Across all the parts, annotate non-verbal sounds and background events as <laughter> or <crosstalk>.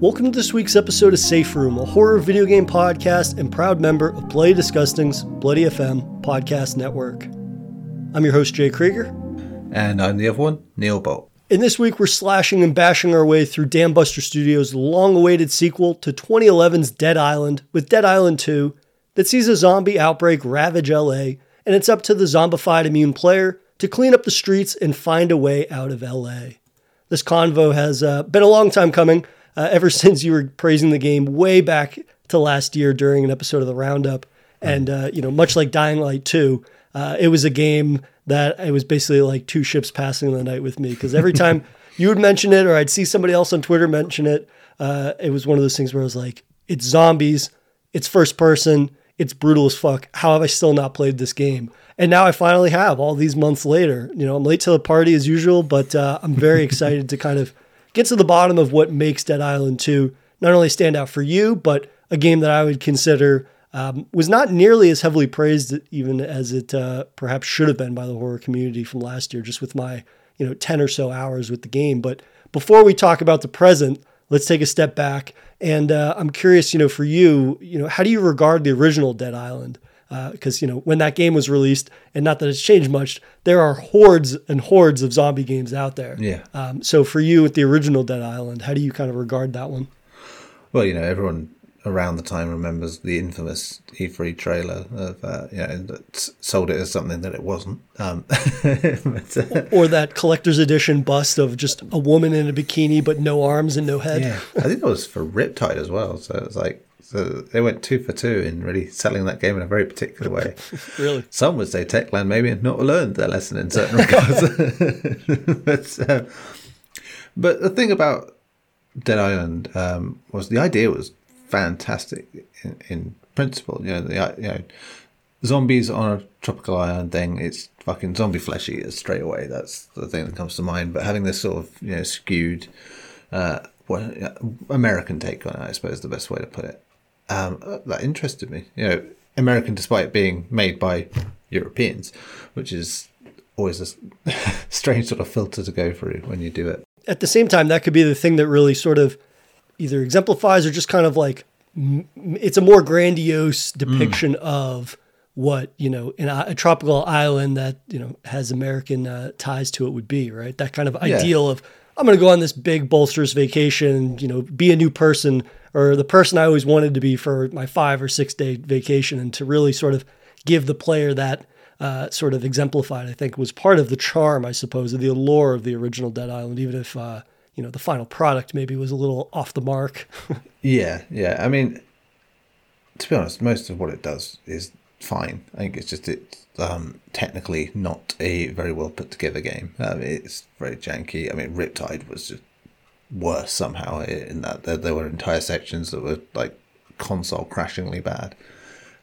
Welcome to this week's episode of Safe Room, a horror video game podcast and proud member of Bloody Disgusting's Bloody FM podcast network. I'm your host, Jay Krieger. And I'm the other one, Neil Bolt. And this week we're slashing and bashing our way through Dambuster Studios' long awaited sequel to 2011's Dead Island with Dead Island 2 that sees a zombie outbreak ravage LA, and it's up to the zombified immune player to clean up the streets and find a way out of LA. This convo has uh, been a long time coming, uh, ever <laughs> since you were praising the game way back to last year during an episode of the Roundup. And, uh, you know, much like Dying Light 2, uh, it was a game that it was basically like two ships passing the night with me because every <laughs> time you would mention it or I'd see somebody else on Twitter mention it, uh, it was one of those things where I was like, it's zombies, it's first person, it's brutal as fuck. How have I still not played this game? And now I finally have all these months later. You know, I'm late to the party as usual, but uh, I'm very <laughs> excited to kind of get to the bottom of what makes Dead Island 2 not only stand out for you, but a game that I would consider um, was not nearly as heavily praised even as it uh, perhaps should have been by the horror community from last year, just with my you know 10 or so hours with the game. But before we talk about the present, let's take a step back. And uh, I'm curious, you know, for you, you know, how do you regard the original Dead Island? Because uh, you know, when that game was released, and not that it's changed much, there are hordes and hordes of zombie games out there. Yeah. Um, so for you, with the original Dead Island, how do you kind of regard that one? Well, you know, everyone around the time remembers the infamous E3 trailer of uh, you know that sold it as something that it wasn't, um, <laughs> but, uh, or that collector's edition bust of just a woman in a bikini but no arms and no head. Yeah, I think it was for Riptide as well. So it was like so they went two for two in really selling that game in a very particular way. <laughs> really, some would say Techland maybe not learned their lesson in certain regards. <laughs> but uh, but the thing about Dead Island um, was the idea was fantastic in, in principle. You know, the you know, zombies on a tropical island thing. It's fucking zombie flesh eaters straight away. That's the thing that comes to mind. But having this sort of you know skewed, uh, what, American take on it, I suppose, is the best way to put it. Um, that interested me. You know, American despite being made by Europeans, which is always a <laughs> strange sort of filter to go through when you do it. At the same time, that could be the thing that really sort of either exemplifies or just kind of like it's a more grandiose depiction mm. of what you know in a, a, tropical island that you know has American uh, ties to it would be right that kind of yeah. ideal of I'm going to go on this big bolsters vacation you know be a new person or the person I always wanted to be for my five or six day vacation and to really sort of give the player that uh, sort of exemplified I think was part of the charm I suppose of the allure of the original Dead Island even if uh, you know the final product maybe was a little off the mark. <laughs> yeah, yeah. I mean, to be honest, most of what it does is fine. I think it's just it's um, technically not a very well put together game. Um, it's very janky. I mean, Riptide was just worse somehow in that there, there were entire sections that were like console crashingly bad,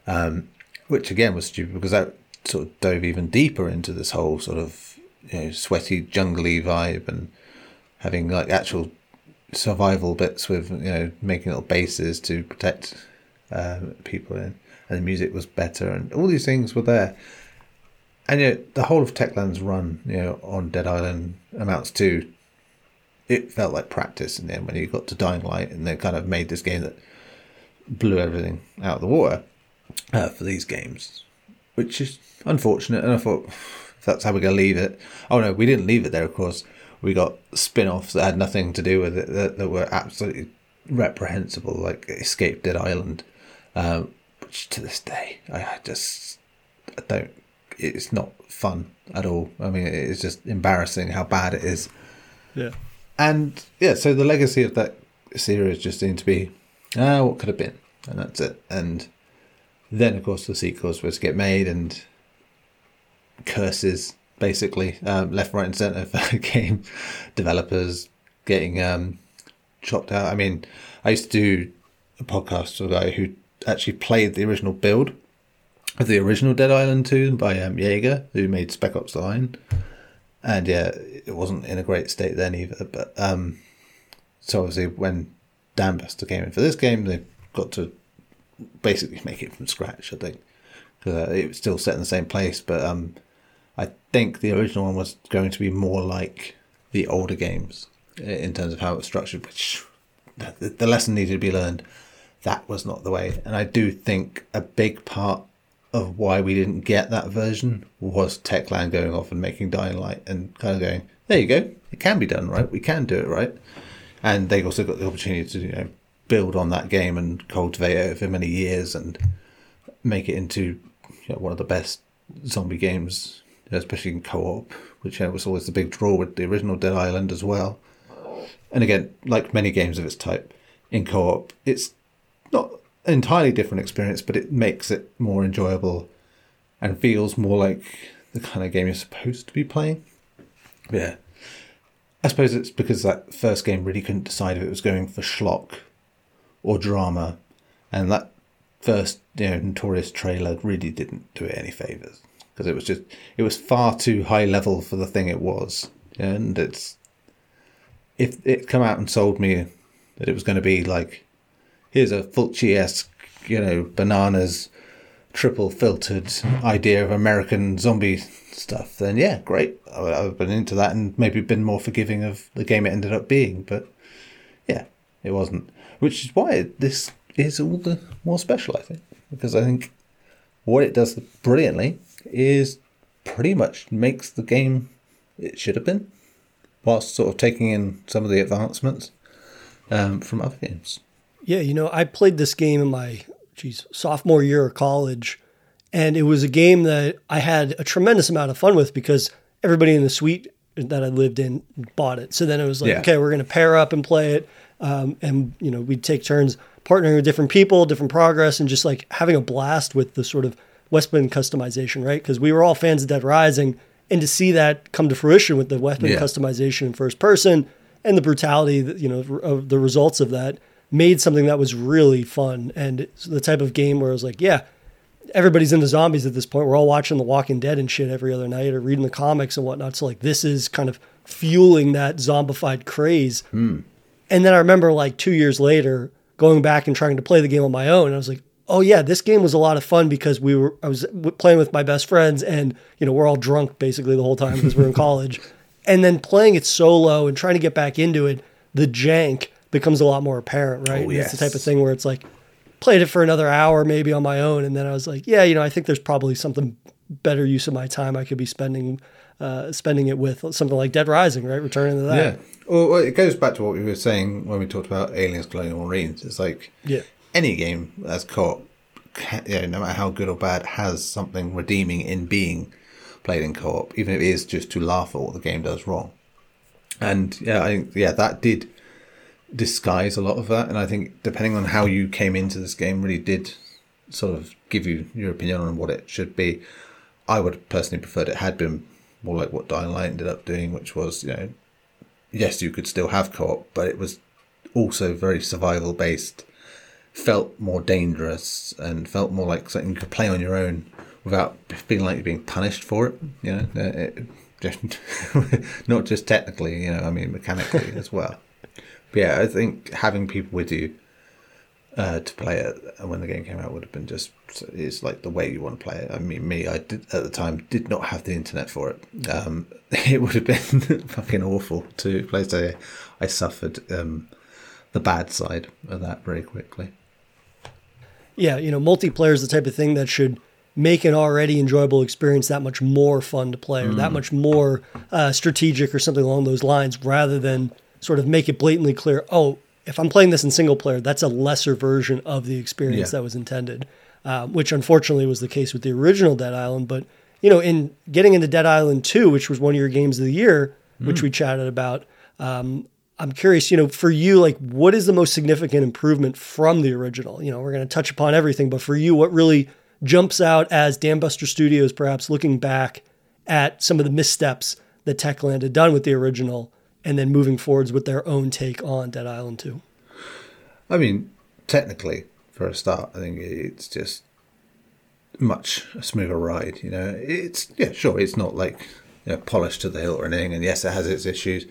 um, which again was stupid because that sort of dove even deeper into this whole sort of you know sweaty jungly vibe and having like actual survival bits with you know making little bases to protect um, people in, and the music was better, and all these things were there. And know, the whole of Techland's run, you know, on Dead Island amounts to it felt like practice. And then when you got to Dying Light, and they kind of made this game that blew everything out of the water uh, for these games, which is unfortunate. And I thought, if that's how we're going to leave it. Oh no, we didn't leave it there, of course we got spin-offs that had nothing to do with it that, that were absolutely reprehensible, like Escape Dead Island, um, to this day I just I don't. It's not fun at all. I mean, it's just embarrassing how bad it is. Yeah. And yeah, so the legacy of that series just seemed to be, ah, what could have been, and that's it. And then, of course, the sequels were to get made, and curses basically um, left, right, and centre for <laughs> game developers getting um, chopped out. I mean, I used to do a podcast with a guy who actually played the original build of the original Dead Island 2 by um, Yager, who made Spec Ops The Line. And yeah, it wasn't in a great state then either. But um, so obviously, when Dambuster came in for this game, they got to basically make it from scratch, I think. Because uh, it was still set in the same place, but um, I think the original one was going to be more like the older games in terms of how it was structured, which the lesson needed to be learned. That was not the way, and I do think a big part of why we didn't get that version was Techland going off and making Dying Light and kind of going, there you go, it can be done right, we can do it right, and they also got the opportunity to you know build on that game and cultivate it for many years and make it into you know, one of the best zombie games, especially in co-op, which you know, was always the big draw with the original Dead Island as well. And again, like many games of its type, in co-op, it's not an entirely different experience, but it makes it more enjoyable and feels more like the kind of game you're supposed to be playing. Yeah. I suppose it's because that first game really couldn't decide if it was going for schlock or drama, and that first you know notorious trailer really didn't do it any favors because it was just it was far too high level for the thing it was, and it's if it come out and sold me that it was going to be like here's a Fulci esque you know bananas triple filtered idea of American zombie stuff, then yeah, great. I've been into that and maybe been more forgiving of the game it ended up being, but yeah, it wasn't. Which is why this is all the more special, I think, because I think what it does brilliantly is pretty much makes the game it should have been, whilst sort of taking in some of the advancements um, from other games. Yeah, you know, I played this game in my geez, sophomore year of college, and it was a game that I had a tremendous amount of fun with because everybody in the suite that I lived in bought it. So then it was like, Yeah. okay, we're going to pair up and play it, um, and you know, we'd take turns partnering with different people, different progress, and just like having a blast with the sort of weapon customization, right? Because we were all fans of Dead Rising, and to see that come to fruition with the weapon Yeah. customization in first person and the brutality, that, you know, of the results of that made something that was really fun and the type of game where I was like, yeah, everybody's into zombies at this point. We're all watching The Walking Dead and shit every other night or reading the comics and whatnot. So like this is kind of fueling that zombified craze. Hmm. And then I remember like two years later going back and trying to play the game on my own. And I was like, oh yeah, this game was a lot of fun because we were I was playing with my best friends and you know we're all drunk basically the whole time because we're in <laughs> college. And then playing it solo and trying to get back into it, the jank becomes a lot more apparent, right? Oh, And It's the type of thing where it's like played it for another hour maybe on my own and then I was like, yeah, you know, I think there's probably something better use of my time I could be spending uh, spending it with something like Dead Rising, right? Returning to that. Yeah. Well, well, it goes back to what we were saying when we talked about Aliens Colonial Marines. It's like Yeah. any game as co-op, you know, no matter how good or bad, has something redeeming in being played in co-op, even if it is just to laugh at what the game does wrong. And yeah, I think yeah that did disguise a lot of that, and I think depending on how you came into this game, really did sort of give you your opinion on what it should be. I would personally preferred it had been more like what Dying Light ended up doing, which was you know yes, you could still have co-op, but it was also very survival based. Felt more dangerous and felt more like something you could play on your own without feeling like you're being punished for it. You know, it, just <laughs> not just technically. You know, I mean mechanically as well. Yeah, I think having people with you uh, to play it when the game came out would have been just it's like the way you want to play it. I mean, me, I did at the time did not have the internet for it. Um, <laughs> it would have been <laughs> fucking awful to play. So I suffered um, the bad side of that very quickly. yeah, you know, multiplayer is the type of thing that should make an already enjoyable experience that much more fun to play or that much more uh, strategic or something along those lines rather than sort of make it blatantly clear, oh, if I'm playing this in single player, that's a lesser version of the experience Yeah. that was intended, uh, which unfortunately was the case with the original Dead Island. But, you know, in getting into Dead Island 2, which was one of your games of the year, which we chatted about, um, I'm curious, you know, for you, like, what is the most significant improvement from the original? You know, we're going to touch upon everything, but for you, what really jumps out as Dambuster Studios perhaps looking back at some of the missteps that Techland had done with the original and then moving forwards with their own take on Dead Island 2? I mean, technically, for a start, I think it's just much a smoother ride. You know, it's yeah, sure, it's not like you know, polished to the hilt or anything, and yes, it has its issues,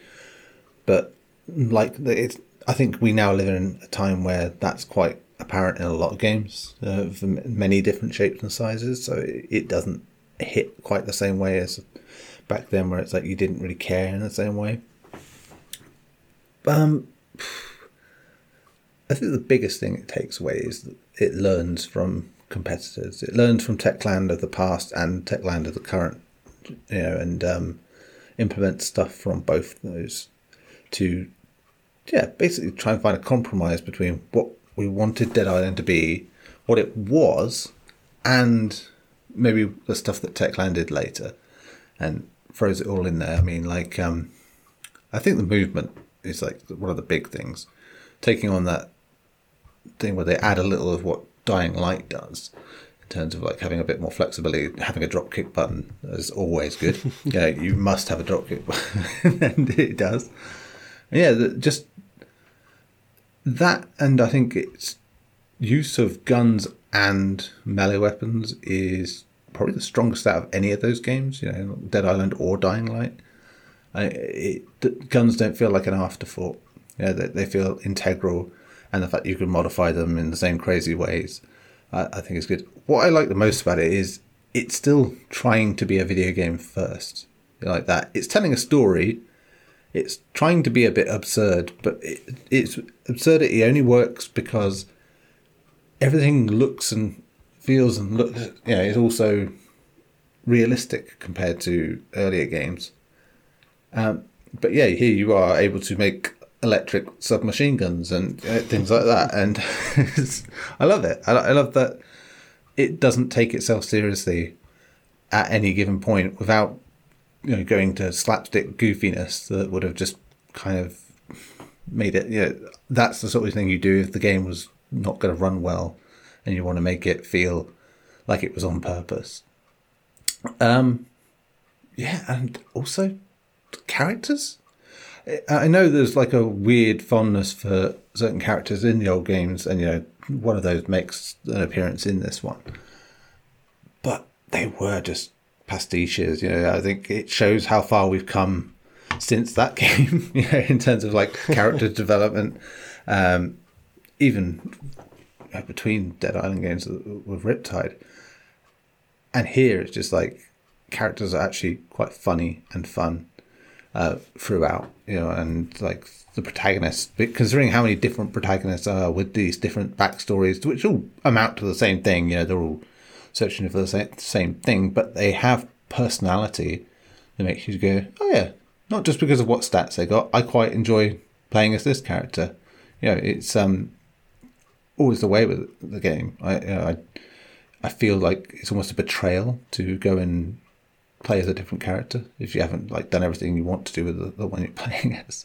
but like it's. I think we now live in a time where that's quite apparent in a lot of games uh, of many different shapes and sizes. So it, it doesn't hit quite the same way as back then, where it's like you didn't really care in the same way. Um, I think the biggest thing it takes away is that it learns from competitors. It learns from Techland of the past and Techland of the current, you know, and um, implements stuff from both those to, yeah, basically try and find a compromise between what we wanted Dead Island to be, what it was, and maybe the stuff that Techland did later, and throws it all in there. I mean, like, um, I think the movement is like one of the big things, taking on that thing where they add a little of what Dying Light does in terms of like having a bit more flexibility. Having a drop kick button is always good. <laughs> yeah, you must have a drop kick button, <laughs> and it does. And yeah, just that, and I think its use of guns and melee weapons is probably the strongest out of any of those games. You know, Dead Island or Dying Light. It, guns don't feel like an afterthought. Yeah, they, they feel integral and the fact you can modify them in the same crazy ways, I, I think is good. What I like the most about it is it's still trying to be a video game first, like that. It's telling a story. It's trying to be a bit absurd, but it, its absurdity only works because everything looks and feels and looks. You know, is also realistic compared to earlier games. Um, but yeah, here you are able to make electric submachine guns and uh, things like that. And <laughs> I love it. I, I love that it doesn't take itself seriously at any given point without you know going to slapstick goofiness that would have just kind of made it. You know, that's the sort of thing you do if the game was not going to run well, and you want to make it feel like it was on purpose. Um, yeah, and also characters I know there's like a weird fondness for certain characters in the old games, and you know, one of those makes an appearance in this one. But they were just pastiches. You know, I think it shows how far we've come since that <laughs> game. You know, in terms of like <laughs> character development, um, even between Dead Island games with Riptide, and here it's just like characters are actually quite funny and fun uh, throughout, you know, and like the protagonists, considering how many different protagonists are with these different backstories, which all amount to the same thing, you know, they're all searching for the same thing, but they have personality that makes you go, oh yeah, not just because of what stats they got. I quite enjoy playing as this character. You know, it's um always the way with the game. I you know, I I feel like it's almost a betrayal to go and play as a different character if you haven't like done everything you want to do with the, the one you're <laughs> playing as,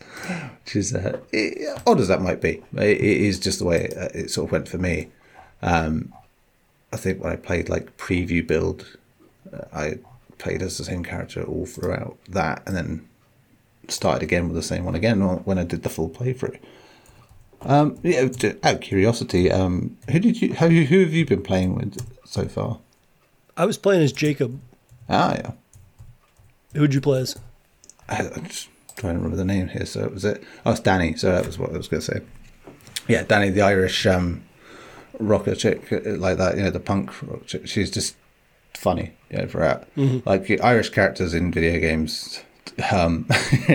which is uh, it, odd as that might be. it, it is just the way it, uh, it, sort of went for me. Um, I think when I played like preview build, uh, I played as the same character all throughout that, and then started again with the same one again when I did the full playthrough. Um, yeah, out of curiosity, um, who did you? Who, who have you been playing with so far? I was playing as Jacob. Ah, yeah. Who'd you play as? I, am just trying to remember the name here. So it was it? Oh, it's Danny. So that was what I was going to say. Yeah, Danny, the Irish um, rocker chick, uh, like that. You know, the punk rock chick. She's just funny. Yeah, for out. Mm-hmm. Like Irish characters in video games. Um, <laughs>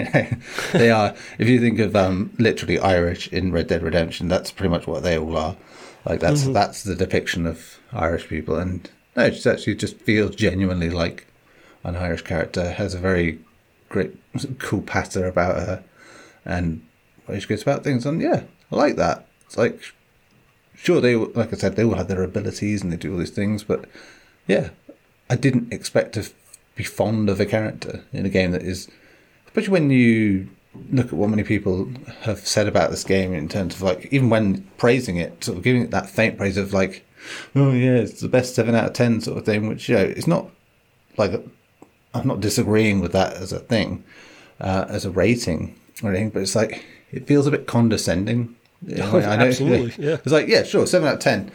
they are. If you think of um, literally Irish in Red Dead Redemption, that's pretty much what they all are. Like that's mm-hmm. that's the depiction of Irish people, and no, she actually just feels genuinely like an Irish character, has a very great, cool patter about her, and she goes about things. And yeah, I like that. It's like, sure, they like I said, they all have their abilities and they do all these things, but yeah, I didn't expect to be fond of a character in a game that is, especially when you look at what many people have said about this game in terms of like even when praising it, sort of giving it that faint praise of like, oh yeah, it's the best seven out of ten sort of thing, which you know, it's not like I'm not disagreeing with that as a thing, uh, as a rating or anything, but it's like it feels a bit condescending. <laughs> Oh, I know, absolutely, <laughs> yeah. It's like yeah, sure, seven out of ten.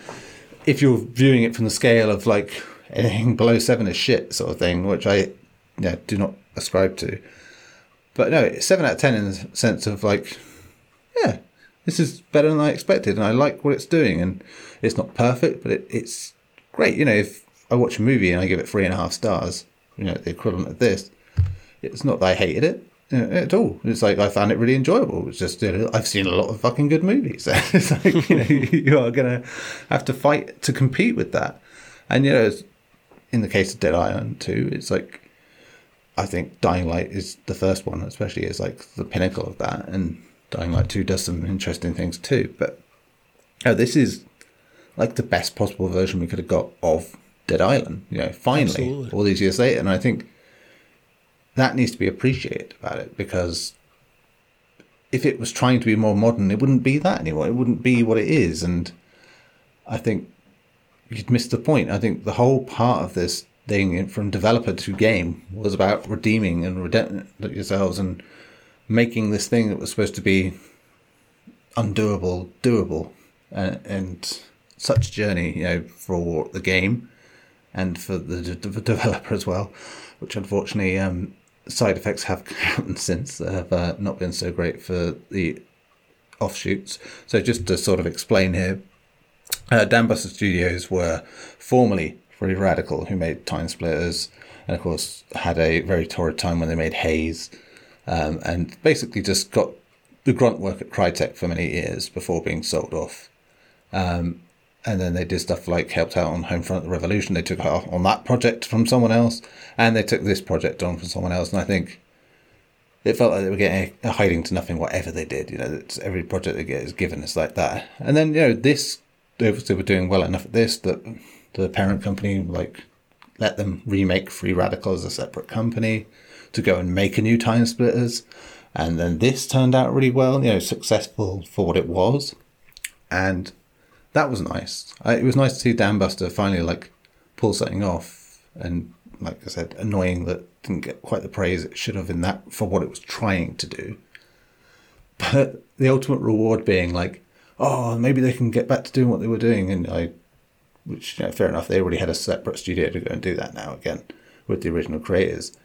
If you're viewing it from the scale of like anything below seven is shit sort of thing, which I yeah, do not ascribe to. But no, seven out of ten in the sense of like, yeah, this is better than I expected, and I like what it's doing, and it's not perfect, but it, it's great. You know, if I watch a movie and I give it three and a half stars, you know, the equivalent of this. It's not that I hated it. you know, at all. It's like I found it really enjoyable. It's just you know, I've seen a lot of fucking good movies. <laughs> it's like you know <laughs> you are gonna have to fight to compete with that. And you know, in the case of Dead Island 2, it's like I think Dying Light is the first one, especially is like the pinnacle of that, and Dying Light 2 does some interesting things too. But oh, this is like the best possible version we could have got of Dead Island. You know, finally, Absolutely. all these years later, and I think that needs to be appreciated about it because if it was trying to be more modern, it wouldn't be that anymore. It wouldn't be what it is, and I think you'd miss the point. I think the whole part of this thing from developer to game was about redeeming and redeeming yourselves and making this thing that was supposed to be undoable doable and, and such journey you know for the game and for the, developer as well which unfortunately um, side effects have <laughs> happened since have uh, not been so great for the offshoots so just to sort of explain here uh, Dambuster Studios were formerly Free Radical, who made TimeSplitters, and of course had a very torrid time when they made Haze, um, and basically just got the grunt work at Crytek for many years before being sold off. Um, and then they did stuff like helped out on Homefront: The Revolution. They took on that project from someone else, and they took this project on from someone else. And I think it felt like they were getting a hiding to nothing, whatever they did. You know, it's every project they get is given is like that. And then you know this they obviously were doing well enough at this that the parent company like let them remake Free Radical as a separate company to go and make a new TimeSplitters, and then this turned out really well. You know, successful for what it was, and that was nice. I, it was nice to see Dambuster finally like pull something off, and like I said, annoying that didn't get quite the praise it should have in that for what it was trying to do. But the ultimate reward being like oh, maybe they can get back to doing what they were doing. And I, which, you know, fair enough, they already had a separate studio to go and do that now again with the original creators.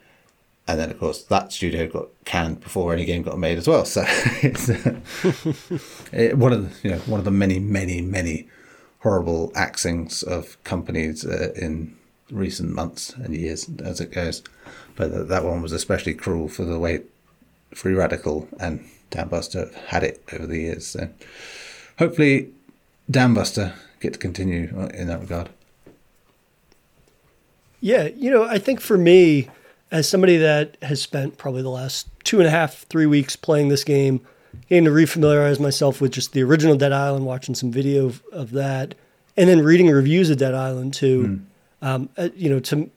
And then, of course, that studio got canned before any game got made as well. So <laughs> it's uh, one of the, you know one of the many, many, many horrible axings of companies uh, in recent months and years as it goes. But that one was especially cruel for the way Free Radical and Dambuster had it over the years. So hopefully, Dambuster get to continue in that regard. Yeah, you know, I think for me, as somebody that has spent probably the last two and a half, three weeks playing this game, getting to refamiliarize myself with just the original Dead Island, watching some video of, of that, and then reading reviews of Dead Island 2. Mm. Um, uh, you know, to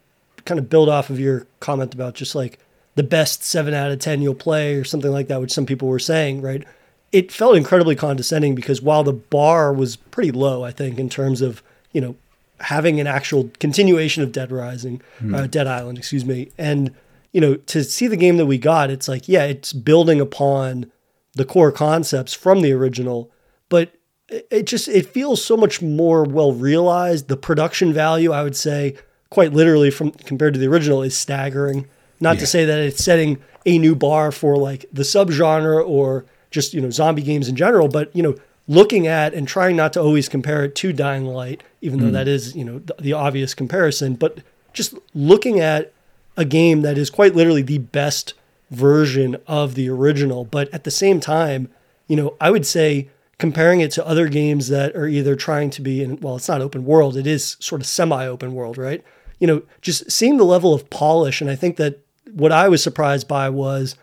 kind of build off of your comment about just like the best seven out of ten you'll play or something like that, which some people were saying, right? it felt incredibly condescending because while the bar was pretty low, I think, in terms of, you know, having an actual continuation of Dead Rising, mm. uh, Dead Island, excuse me. And, you know, to see the game that we got, it's like, yeah, it's building upon the core concepts from the original, but it just, it feels so much more well realized. The production value, I would say, quite literally from compared to the original is staggering. Not yeah. to say that it's setting a new bar for like the subgenre or just you know zombie games in general, but you know looking at and trying not to always compare it to Dying Light, even though mm. that is you know the, the obvious comparison, but just looking at a game that is quite literally the best version of the original, but at the same time, you know, I would say comparing it to other games that are either trying to be in well, it's not open world, it is sort of semi-open world, right? You know, just seeing the level of polish and I think that what I was surprised by was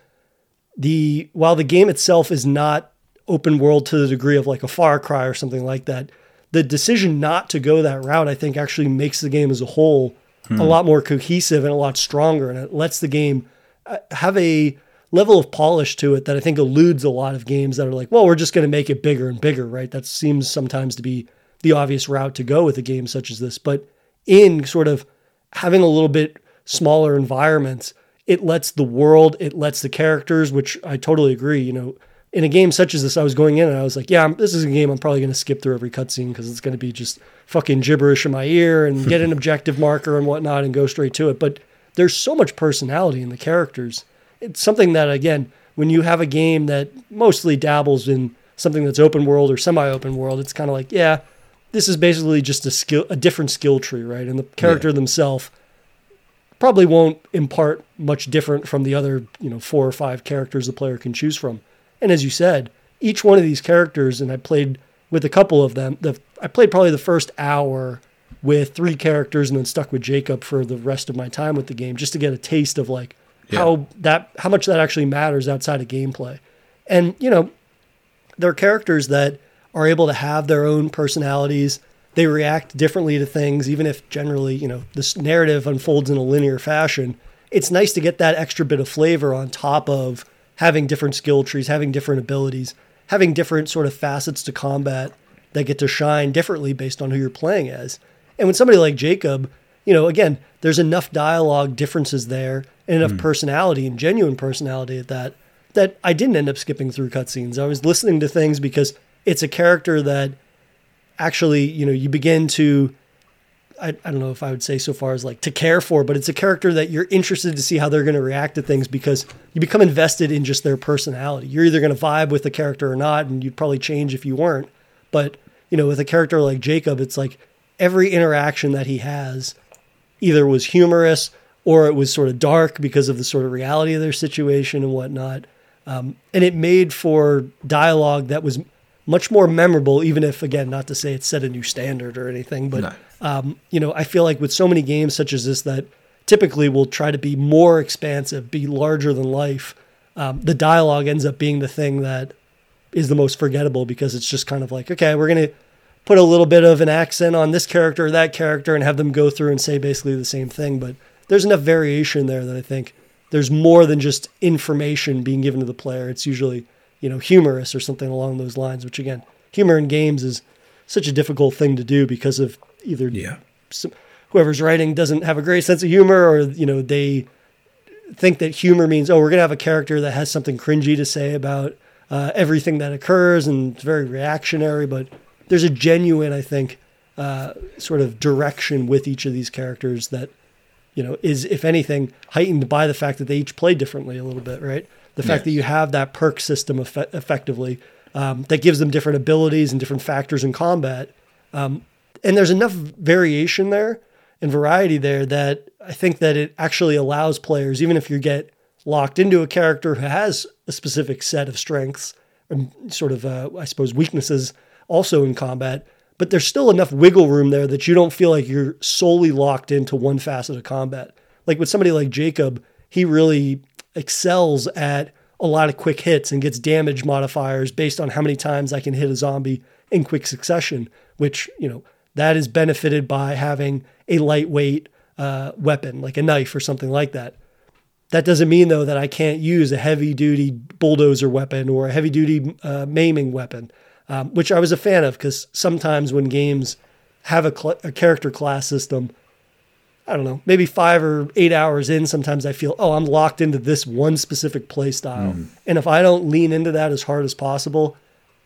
the while the game itself is not open world to the degree of like a Far Cry or something like that, the decision not to go that route, I think, actually makes the game as a whole hmm. a lot more cohesive and a lot stronger, and it lets the game uh, have a level of polish to it that I think eludes a lot of games that are like, well, we're just going to make it bigger and bigger, right? That seems sometimes to be the obvious route to go with a game such as this, but in sort of having a little bit smaller environments it lets the world, it lets the characters, which I totally agree. You know, in a game such as this, I was going in and I was like, yeah, this is a game I'm probably going to skip through every cutscene because it's going to be just fucking gibberish in my ear and get an <laughs> objective marker and whatnot and go straight to it. But there's so much personality in the characters. It's something that, again, when you have a game that mostly dabbles in something that's open world or semi-open world, it's kind of like, yeah, this is basically just a skill, a different skill tree, right? And the character yeah. themselves probably won't impart much different from the other, you know, four or five characters the player can choose from. And as you said, each one of these characters, and I played with a couple of them. The I played probably the first hour with three characters, and then stuck with Jacob for the rest of my time with the game, just to get a taste of like Yeah. how that how much that actually matters outside of gameplay. And you know, they're characters that are able to have their own personalities. They react differently to things, even if generally, you know, this narrative unfolds in a linear fashion. It's nice to get that extra bit of flavor on top of having different skill trees, having different abilities, having different sort of facets to combat that get to shine differently based on who you're playing as. And when somebody like Jacob, you know, again, there's enough dialogue differences there and enough hmm. personality and genuine personality at that that I didn't end up skipping through cutscenes. I was listening to things because it's a character that actually, you know, you begin to I, I don't know if I would say so far as like to care for, but it's a character that you're interested to see how they're going to react to things because you become invested in just their personality. You're either going to vibe with the character or not, and you'd probably change if you weren't. But, you know, with a character like Jacob, it's like every interaction that he has either was humorous or it was sort of dark because of the sort of reality of their situation and whatnot. Um, and it made for dialogue that was much more memorable, even if, again, not to say it set a new standard or anything, but No. Um, you know, I feel like with so many games such as this that typically will try to be more expansive, be larger than life, um, the dialogue ends up being the thing that is the most forgettable because it's just kind of like, okay, we're going to put a little bit of an accent on this character or that character and have them go through and say basically the same thing. But there's enough variation there that I think there's more than just information being given to the player. It's usually, you know, humorous or something along those lines, which again, humor in games is such a difficult thing to do because of either Yeah. some, whoever's writing doesn't have a great sense of humor or you know they think that humor means oh we're going to have a character that has something cringy to say about uh, everything that occurs and it's very reactionary but there's a genuine i think uh, sort of direction with each of these characters that you know is if anything heightened by the fact that they each play differently a little bit right the fact Yes. that you have that perk system effe- effectively um, that gives them different abilities and different factors in combat and there's enough variation there and variety there that I think that it actually allows players, even if you get locked into a character who has a specific set of strengths and sort of, uh, I suppose, weaknesses also in combat, but there's still enough wiggle room there that you don't feel like you're solely locked into one facet of combat. Like with somebody like Jacob, he really excels at a lot of quick hits and gets damage modifiers based on how many times I can hit a zombie in quick succession, which, you know, that is benefited by having a lightweight uh, weapon, like a knife or something like that. That doesn't mean, though, that I can't use a heavy duty bulldozer weapon or a heavy duty uh, maiming weapon, um, which I was a fan of because sometimes when games have a, cl- a character class system, I don't know, maybe five or eight hours in, sometimes I feel, oh, I'm locked into this one specific play style. And if I don't lean into that as hard as possible,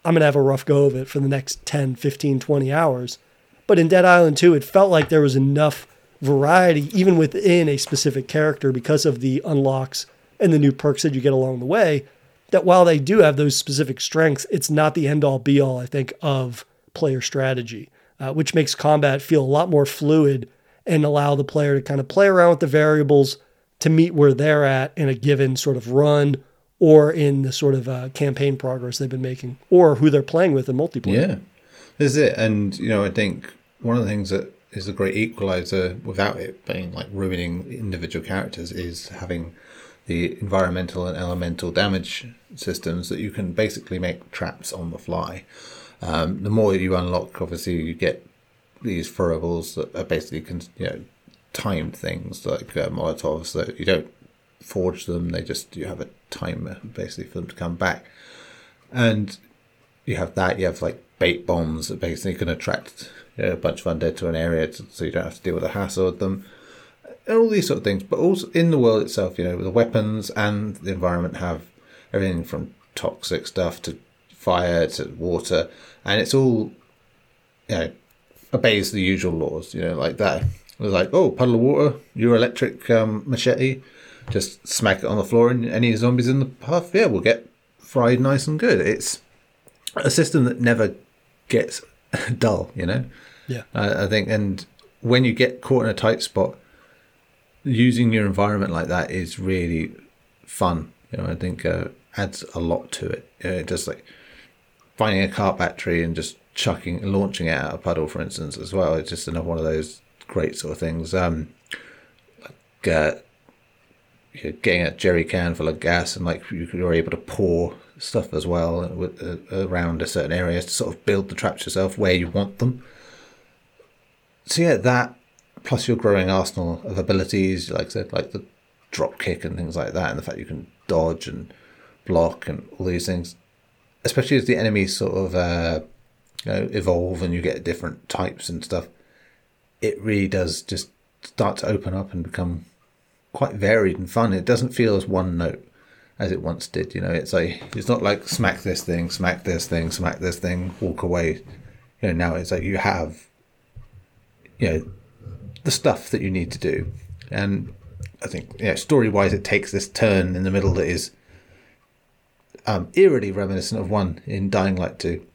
I'm going to have a rough go of it for the next 10, 15, 20 hours. But in Dead Island 2, it felt like there was enough variety, even within a specific character, because of the unlocks and the new perks that you get along the way, that while they do have those specific strengths, it's not the end all be all, I think, of player strategy, uh, which makes combat feel a lot more fluid and allow the player to kind of play around with the variables to meet where they're at in a given sort of run or in the sort of uh, campaign progress they've been making or who they're playing with in multiplayer. Yeah, is it. And you know, I think one of the things that is a great equalizer without it being like ruining individual characters is having the environmental and elemental damage systems that you can basically make traps on the fly. Um, the more you unlock, obviously, you get these throwables that are basically you know timed things like uh, Molotovs that you don't forge them; they just you have a timer basically for them to come back and you have that. You have like bait bombs that basically can attract a bunch of undead to an area, to, so you don't have to deal with the hassle of them, and all these sort of things. But also in the world itself, you know, the weapons and the environment have everything from toxic stuff to fire to water, and it's all you know obeys the usual laws. You know, like that. It was like, oh, puddle of water, your electric um, machete, just smack it on the floor, and any zombies in the path, yeah, will get fried nice and good. It's a system that never gets <laughs> dull, you know. Yeah. I, I think, and when you get caught in a tight spot, using your environment like that is really fun. You know, I think uh, adds a lot to it. You know, just like finding a car battery and just chucking, launching it out of a puddle, for instance, as well. It's just another one of those great sort of things. Um, like uh, you're getting a jerry can full of gas and like you're able to pour stuff as well with, uh, around a certain area to sort of build the traps yourself where you want them. So yeah, that plus your growing arsenal of abilities, like I said, like the drop kick and things like that, and the fact you can dodge and block and all these things, especially as the enemies sort of uh, you know, evolve and you get different types and stuff, it really does just start to open up and become quite varied and fun. It doesn't feel as one note as it once did. You know, it's a it's not like smack this thing, smack this thing, smack this thing, walk away. You know, now it's like you have, you know, the stuff that you need to do, and I think yeah, story wise, it takes this turn in the middle that is um, eerily reminiscent of one in Dying Light Two.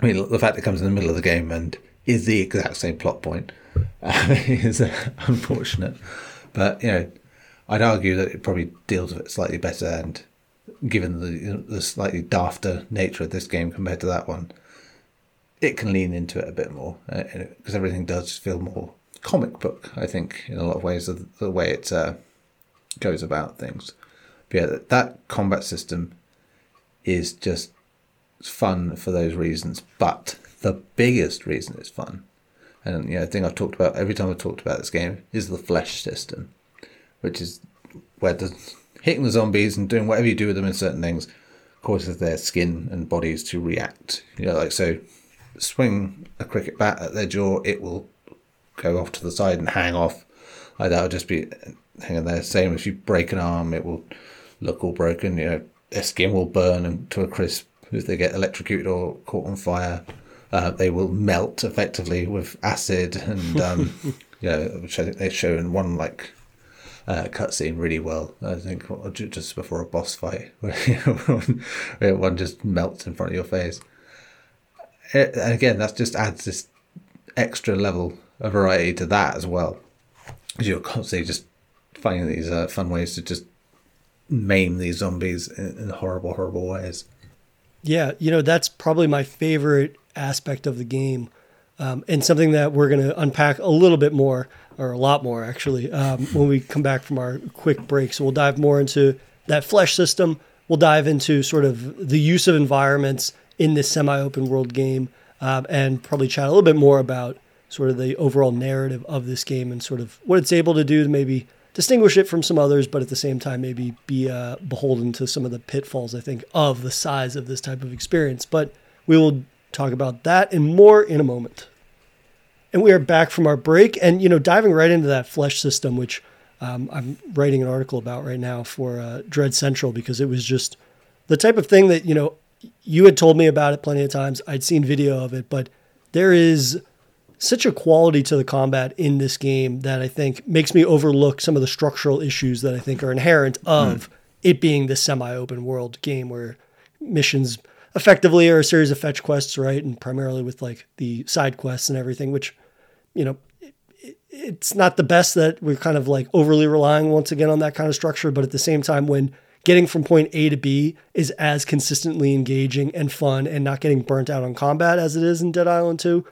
I mean, the fact it comes in the middle of the game and is the exact same plot point uh, <laughs> is uh, unfortunate, but you know, I'd argue that it probably deals with it slightly better, and given the the slightly dafter nature of this game compared to that one, it can lean into it a bit more because uh, everything does feel more comic book. I think in a lot of ways of the way it uh, goes about things. But yeah, that, that combat system is just fun for those reasons. But the biggest reason it's fun, and you know, the thing I've talked about every time I've talked about this game is the flesh system, which is where the hitting the zombies and doing whatever you do with them in certain things causes their skin and bodies to react. You know, like so, swing a cricket bat at their jaw, it will go off to the side and hang off. Like that will just be hanging there. Same if you break an arm, it will look all broken. You know, their skin will burn to a crisp if they get electrocuted or caught on fire. Uh, they will melt effectively with acid and um, <laughs> you know, which I think they show in one like uh, cutscene really well. I think just before a boss fight, <laughs> where one just melts in front of your face. It, and again, that just adds this extra level of variety to that as well. Because you're constantly just finding these uh, fun ways to just maim these zombies in, in horrible, horrible ways. Yeah, you know, that's probably my favorite aspect of the game. Um, and something that we're going to unpack a little bit more, or a lot more actually, um, when we come back from our quick break. So we'll dive more into that flesh system. We'll dive into sort of the use of environments in this semi open world game um, and probably chat a little bit more about sort of the overall narrative of this game and sort of what it's able to do to maybe distinguish it from some others, but at the same time maybe be uh, beholden to some of the pitfalls I think of the size of this type of experience. But we will talk about that and more in a moment. And we are back from our break, and you know, diving right into that flesh system, which um, I'm writing an article about right now for uh, Dread Central because it was just the type of thing that you know you had told me about it plenty of times. I'd seen video of it, but there is such a quality to the combat in this game that I think makes me overlook some of the structural issues that I think are inherent of mm. it being this semi-open world game where missions effectively are a series of fetch quests, right? And primarily with like the side quests and everything, which, you know, it, it's not the best that we're kind of like overly relying once again on that kind of structure. But at the same time, when getting from point A to B is as consistently engaging and fun and not getting burnt out on combat as it is in Dead Island 2,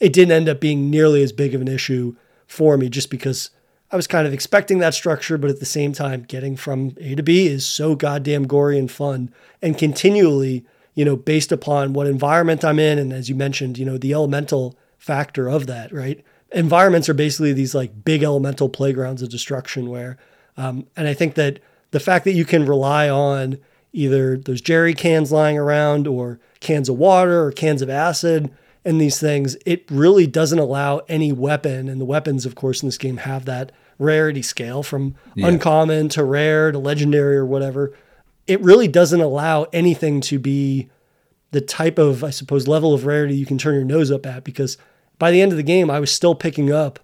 it didn't end up being nearly as big of an issue for me just because I was kind of expecting that structure, but at the same time, getting from A to B is so goddamn gory and fun and continually, you know, based upon what environment I'm in. And as you mentioned, you know, the elemental factor of that, right? Environments are basically these like big elemental playgrounds of destruction where, um, and I think that the fact that you can rely on either those jerry cans lying around or cans of water or cans of acid and these things, it really doesn't allow any weapon. And the weapons, of course, in this game have that rarity scale from yeah. uncommon to rare to legendary or whatever. It really doesn't allow anything to be the type of, I suppose, level of rarity you can turn your nose up at because by the end of the game, I was still picking up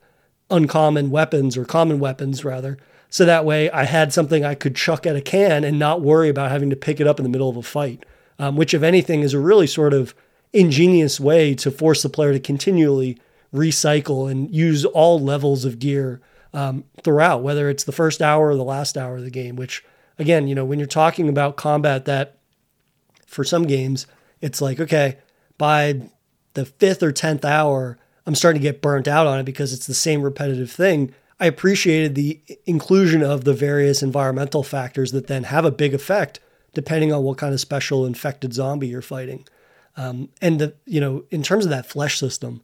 uncommon weapons or common weapons rather. So that way I had something I could chuck at a can and not worry about having to pick it up in the middle of a fight, um, which, if anything, is a really sort of ingenious way to force the player to continually recycle and use all levels of gear um, throughout, whether it's the first hour or the last hour of the game. Which, again, you know, when you're talking about combat, that for some games, it's like okay, by the fifth or tenth hour, I'm starting to get burnt out on it because it's the same repetitive thing. I appreciated the inclusion of the various environmental factors that then have a big effect depending on what kind of special infected zombie you're fighting. Um, and the you know in terms of that flesh system,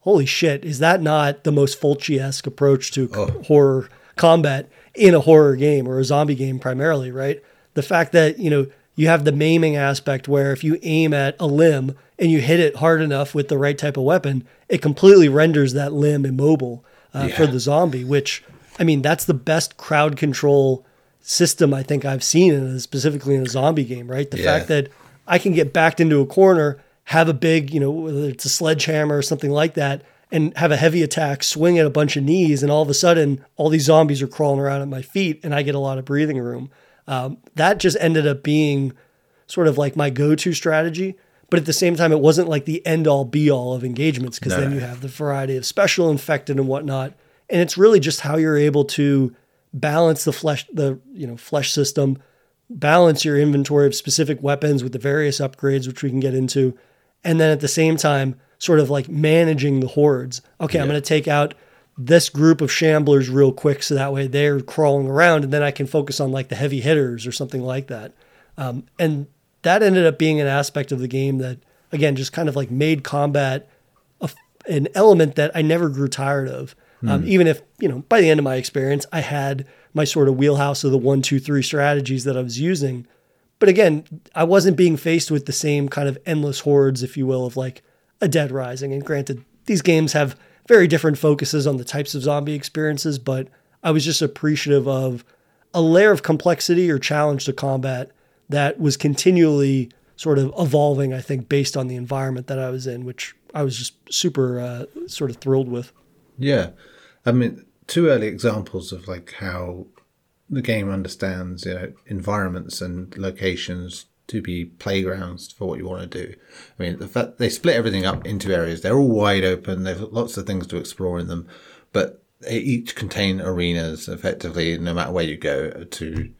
holy shit, is that not the most Fulci-esque approach to oh. horror combat in a horror game or a zombie game primarily, right? The fact that you know you have the maiming aspect where if you aim at a limb and you hit it hard enough with the right type of weapon, it completely renders that limb immobile uh, yeah. for the zombie. Which I mean, that's the best crowd control system I think I've seen in a, specifically in a zombie game. Right, the yeah. fact that I can get backed into a corner, have a big, you know, whether it's a sledgehammer or something like that, and have a heavy attack, swing at a bunch of knees, and all of a sudden, all these zombies are crawling around at my feet, and I get a lot of breathing room. Um, that just ended up being sort of like my go-to strategy. But at the same time, it wasn't like the end-all, be-all of engagements because no. then you have the variety of special infected and whatnot, and it's really just how you're able to balance the flesh, the you know flesh system, balance your inventory of specific weapons with the various upgrades, which we can get into, and then at the same time, sort of like managing the hordes. Okay, yeah. I'm going to take out this group of shamblers real quick so that way they're crawling around and then I can focus on like the heavy hitters or something like that. Um, and that ended up being an aspect of the game that, again, just kind of like made combat a, an element that I never grew tired of. Um, mm. Even if, you know, by the end of my experience, I had my sort of wheelhouse of the one, two, three strategies that I was using. But again, I wasn't being faced with the same kind of endless hordes, if you will, of like a Dead Rising. And granted, these games have very different focuses on the types of zombie experiences, but I was just appreciative of a layer of complexity or challenge to combat that was continually sort of evolving, I think, based on the environment that I was in, which I was just super uh, sort of thrilled with. Yeah. I mean, two early examples of like how the game understands, you know, environments and locations to be playgrounds for what you want to do. I mean, the fact they split everything up into areas, they're all wide open. There's lots of things to explore in them, but they each contain arenas effectively, no matter where you go to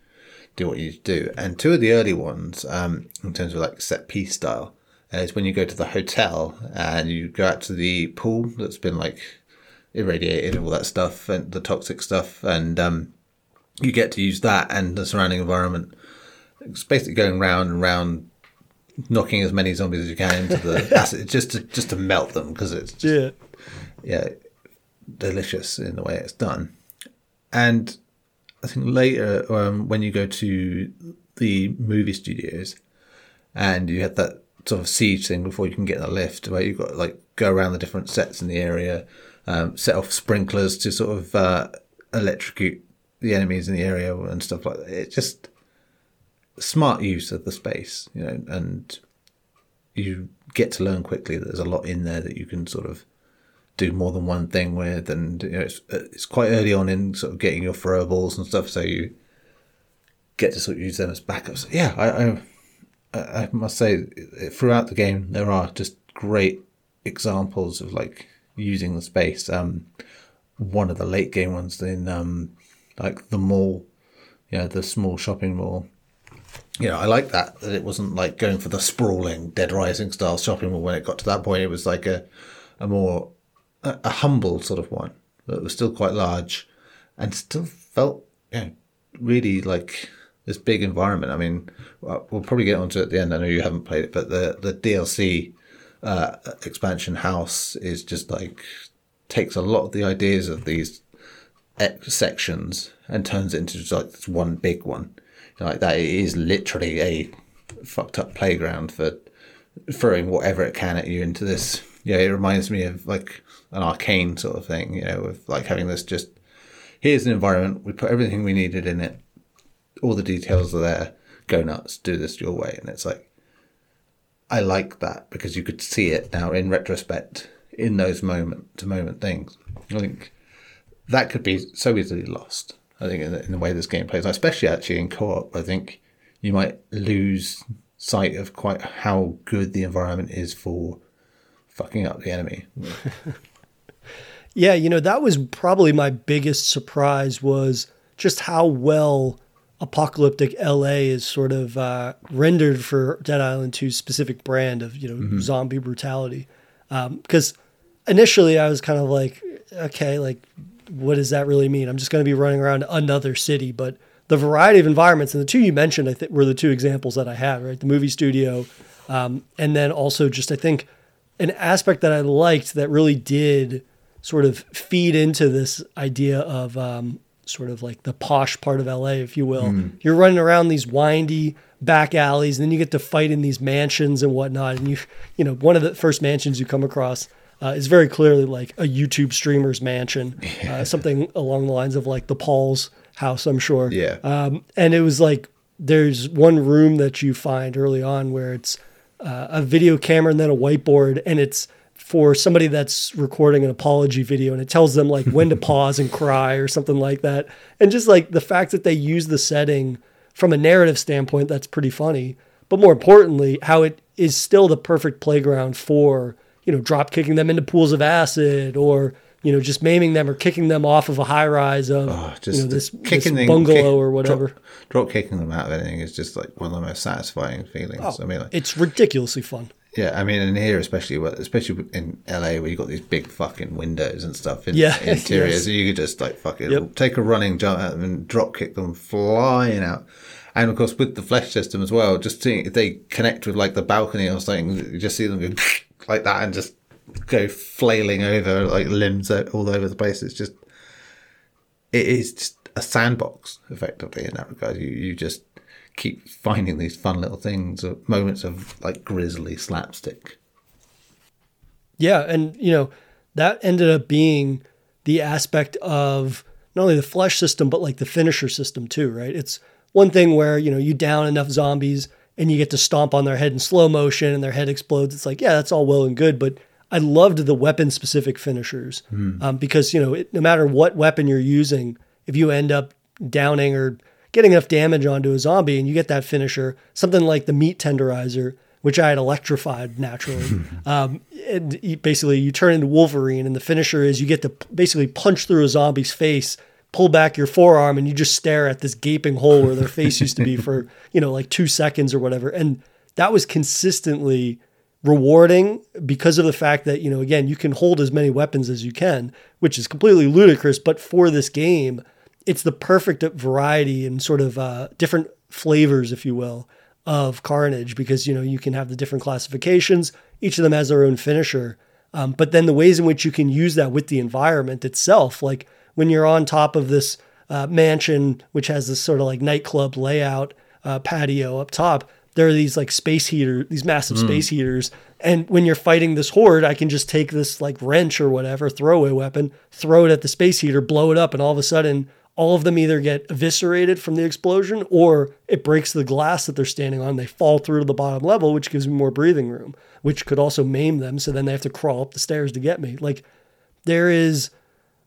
do what you do. And two of the early ones, um, in terms of like set piece style, is when you go to the hotel and you go out to the pool that's been like irradiated and all that stuff and the toxic stuff, and um, you get to use that and the surrounding environment it's basically going round and round, knocking as many zombies as you can into the <laughs> acid just to just to melt them because it's just, yeah, yeah, delicious in the way it's done. And I think later um, when you go to the movie studios and you have that sort of siege thing before you can get in the lift where you've got like go around the different sets in the area, um, set off sprinklers to sort of uh, electrocute the enemies in the area and stuff like that. It just smart use of the space, you know, and you get to learn quickly that there's a lot in there that you can sort of do more than one thing with, and you know, it's, it's quite early on in sort of getting your throwables and stuff, so you get to sort of use them as backups. Yeah, I, I, I must say, throughout the game, there are just great examples of like using the space. Um, one of the late game ones in um, like the mall, yeah, the small shopping mall you know, I like that that it wasn't like going for the sprawling Dead Rising style shopping mall. When it got to that point, it was like a a more a, a humble sort of one that was still quite large and still felt you know, really like this big environment. I mean, we'll probably get onto it at the end. I know you haven't played it, but the the DLC uh, expansion house is just like takes a lot of the ideas of these sections and turns it into like this one big one like that. It is literally a fucked up playground for throwing whatever it can at you into this. Yeah, it reminds me of like an Arkane sort of thing, you know, with like having this just here's an environment, we put everything we needed in it, all the details are there, go nuts, do this your way. And it's like, I like that because you could see it now in retrospect in those moment to moment things. I think that could be so easily lost. I think in the, in the way this game plays, especially actually in co-op, I think you might lose sight of quite how good the environment is for fucking up the enemy. <laughs> Yeah, you know, that was probably my biggest surprise was just how well apocalyptic LA is sort of uh, rendered for Dead Island 2's specific brand of, you know, mm-hmm. zombie brutality. Because um, initially I was kind of like, okay, like, what does that really mean? I'm just going to be running around another city. But the variety of environments, and the two you mentioned, I think, were the two examples that I had, right? The movie studio, um, and then also just, I think, an aspect that I liked that really did sort of feed into this idea of um, sort of like the posh part of LA, if you will. Mm. You're running around these windy back alleys, and then you get to fight in these mansions and whatnot. And you, you know, one of the first mansions you come across uh, is very clearly like a YouTube streamer's mansion, yeah. uh, something along the lines of like the Paul's house, I'm sure. Yeah. Um, and it was like there's one room that you find early on where it's uh, a video camera and then a whiteboard, and it's for somebody that's recording an apology video and it tells them like when to <laughs> pause and cry or something like that. And just like the fact that they use the setting from a narrative standpoint, that's pretty funny. But more importantly, how it is still the perfect playground for, you know, drop kicking them into pools of acid or, you know, just maiming them or kicking them off of a high rise of oh, you know, this, kicking this bungalow kick, or whatever. Drop, drop, kicking them out of anything is just like one of the most satisfying feelings. Oh, I mean, like, it's ridiculously fun. Yeah, I mean, in here, especially, especially in LA, where you got these big fucking windows and stuff in yeah, <laughs> interiors, yes. and you could just like fucking yep. take a running jump at them and drop kick them flying out. And of course, with the flesh system as well, just seeing if they connect with like the balcony or something, you just see them go <laughs> like that and just go flailing over like limbs all over the place. It's just, it is just a sandbox effectively in that regard. You you just keep finding these fun little things or moments of like grisly slapstick. Yeah, and you know, that ended up being the aspect of not only the flesh system but like the finisher system too, right? It's one thing where, you know, you down enough zombies and you get to stomp on their head in slow motion and their head explodes. It's like, yeah, that's all well and good, but I loved the weapon specific finishers mm. um, because, you know, it, no matter what weapon you're using, if you end up downing or getting enough damage onto a zombie and you get that finisher, something like the meat tenderizer, which I had electrified naturally. <laughs> um, and you, basically, you turn into Wolverine, and the finisher is you get to basically punch through a zombie's face, pull back your forearm, and you just stare at this gaping hole where their face used to be for, <laughs> you know, like two seconds or whatever. And that was consistently rewarding because of the fact that, you know, again, you can hold as many weapons as you can, which is completely ludicrous. But for this game, it's the perfect variety and sort of uh, different flavors, if you will, of Carnage because you know you can have the different classifications. Each of them has their own finisher, um, but then the ways in which you can use that with the environment itself, like when you're on top of this uh, mansion, which has this sort of like nightclub layout uh, patio up top. There are these like space heater, these massive mm. space heaters, and when you're fighting this horde, I can just take this like wrench or whatever throwaway weapon, throw it at the space heater, blow it up, and all of a sudden all of them either get eviscerated from the explosion or it breaks the glass that they're standing on. They fall through to the bottom level, which gives me more breathing room, which could also maim them. So then they have to crawl up the stairs to get me. Like, there is,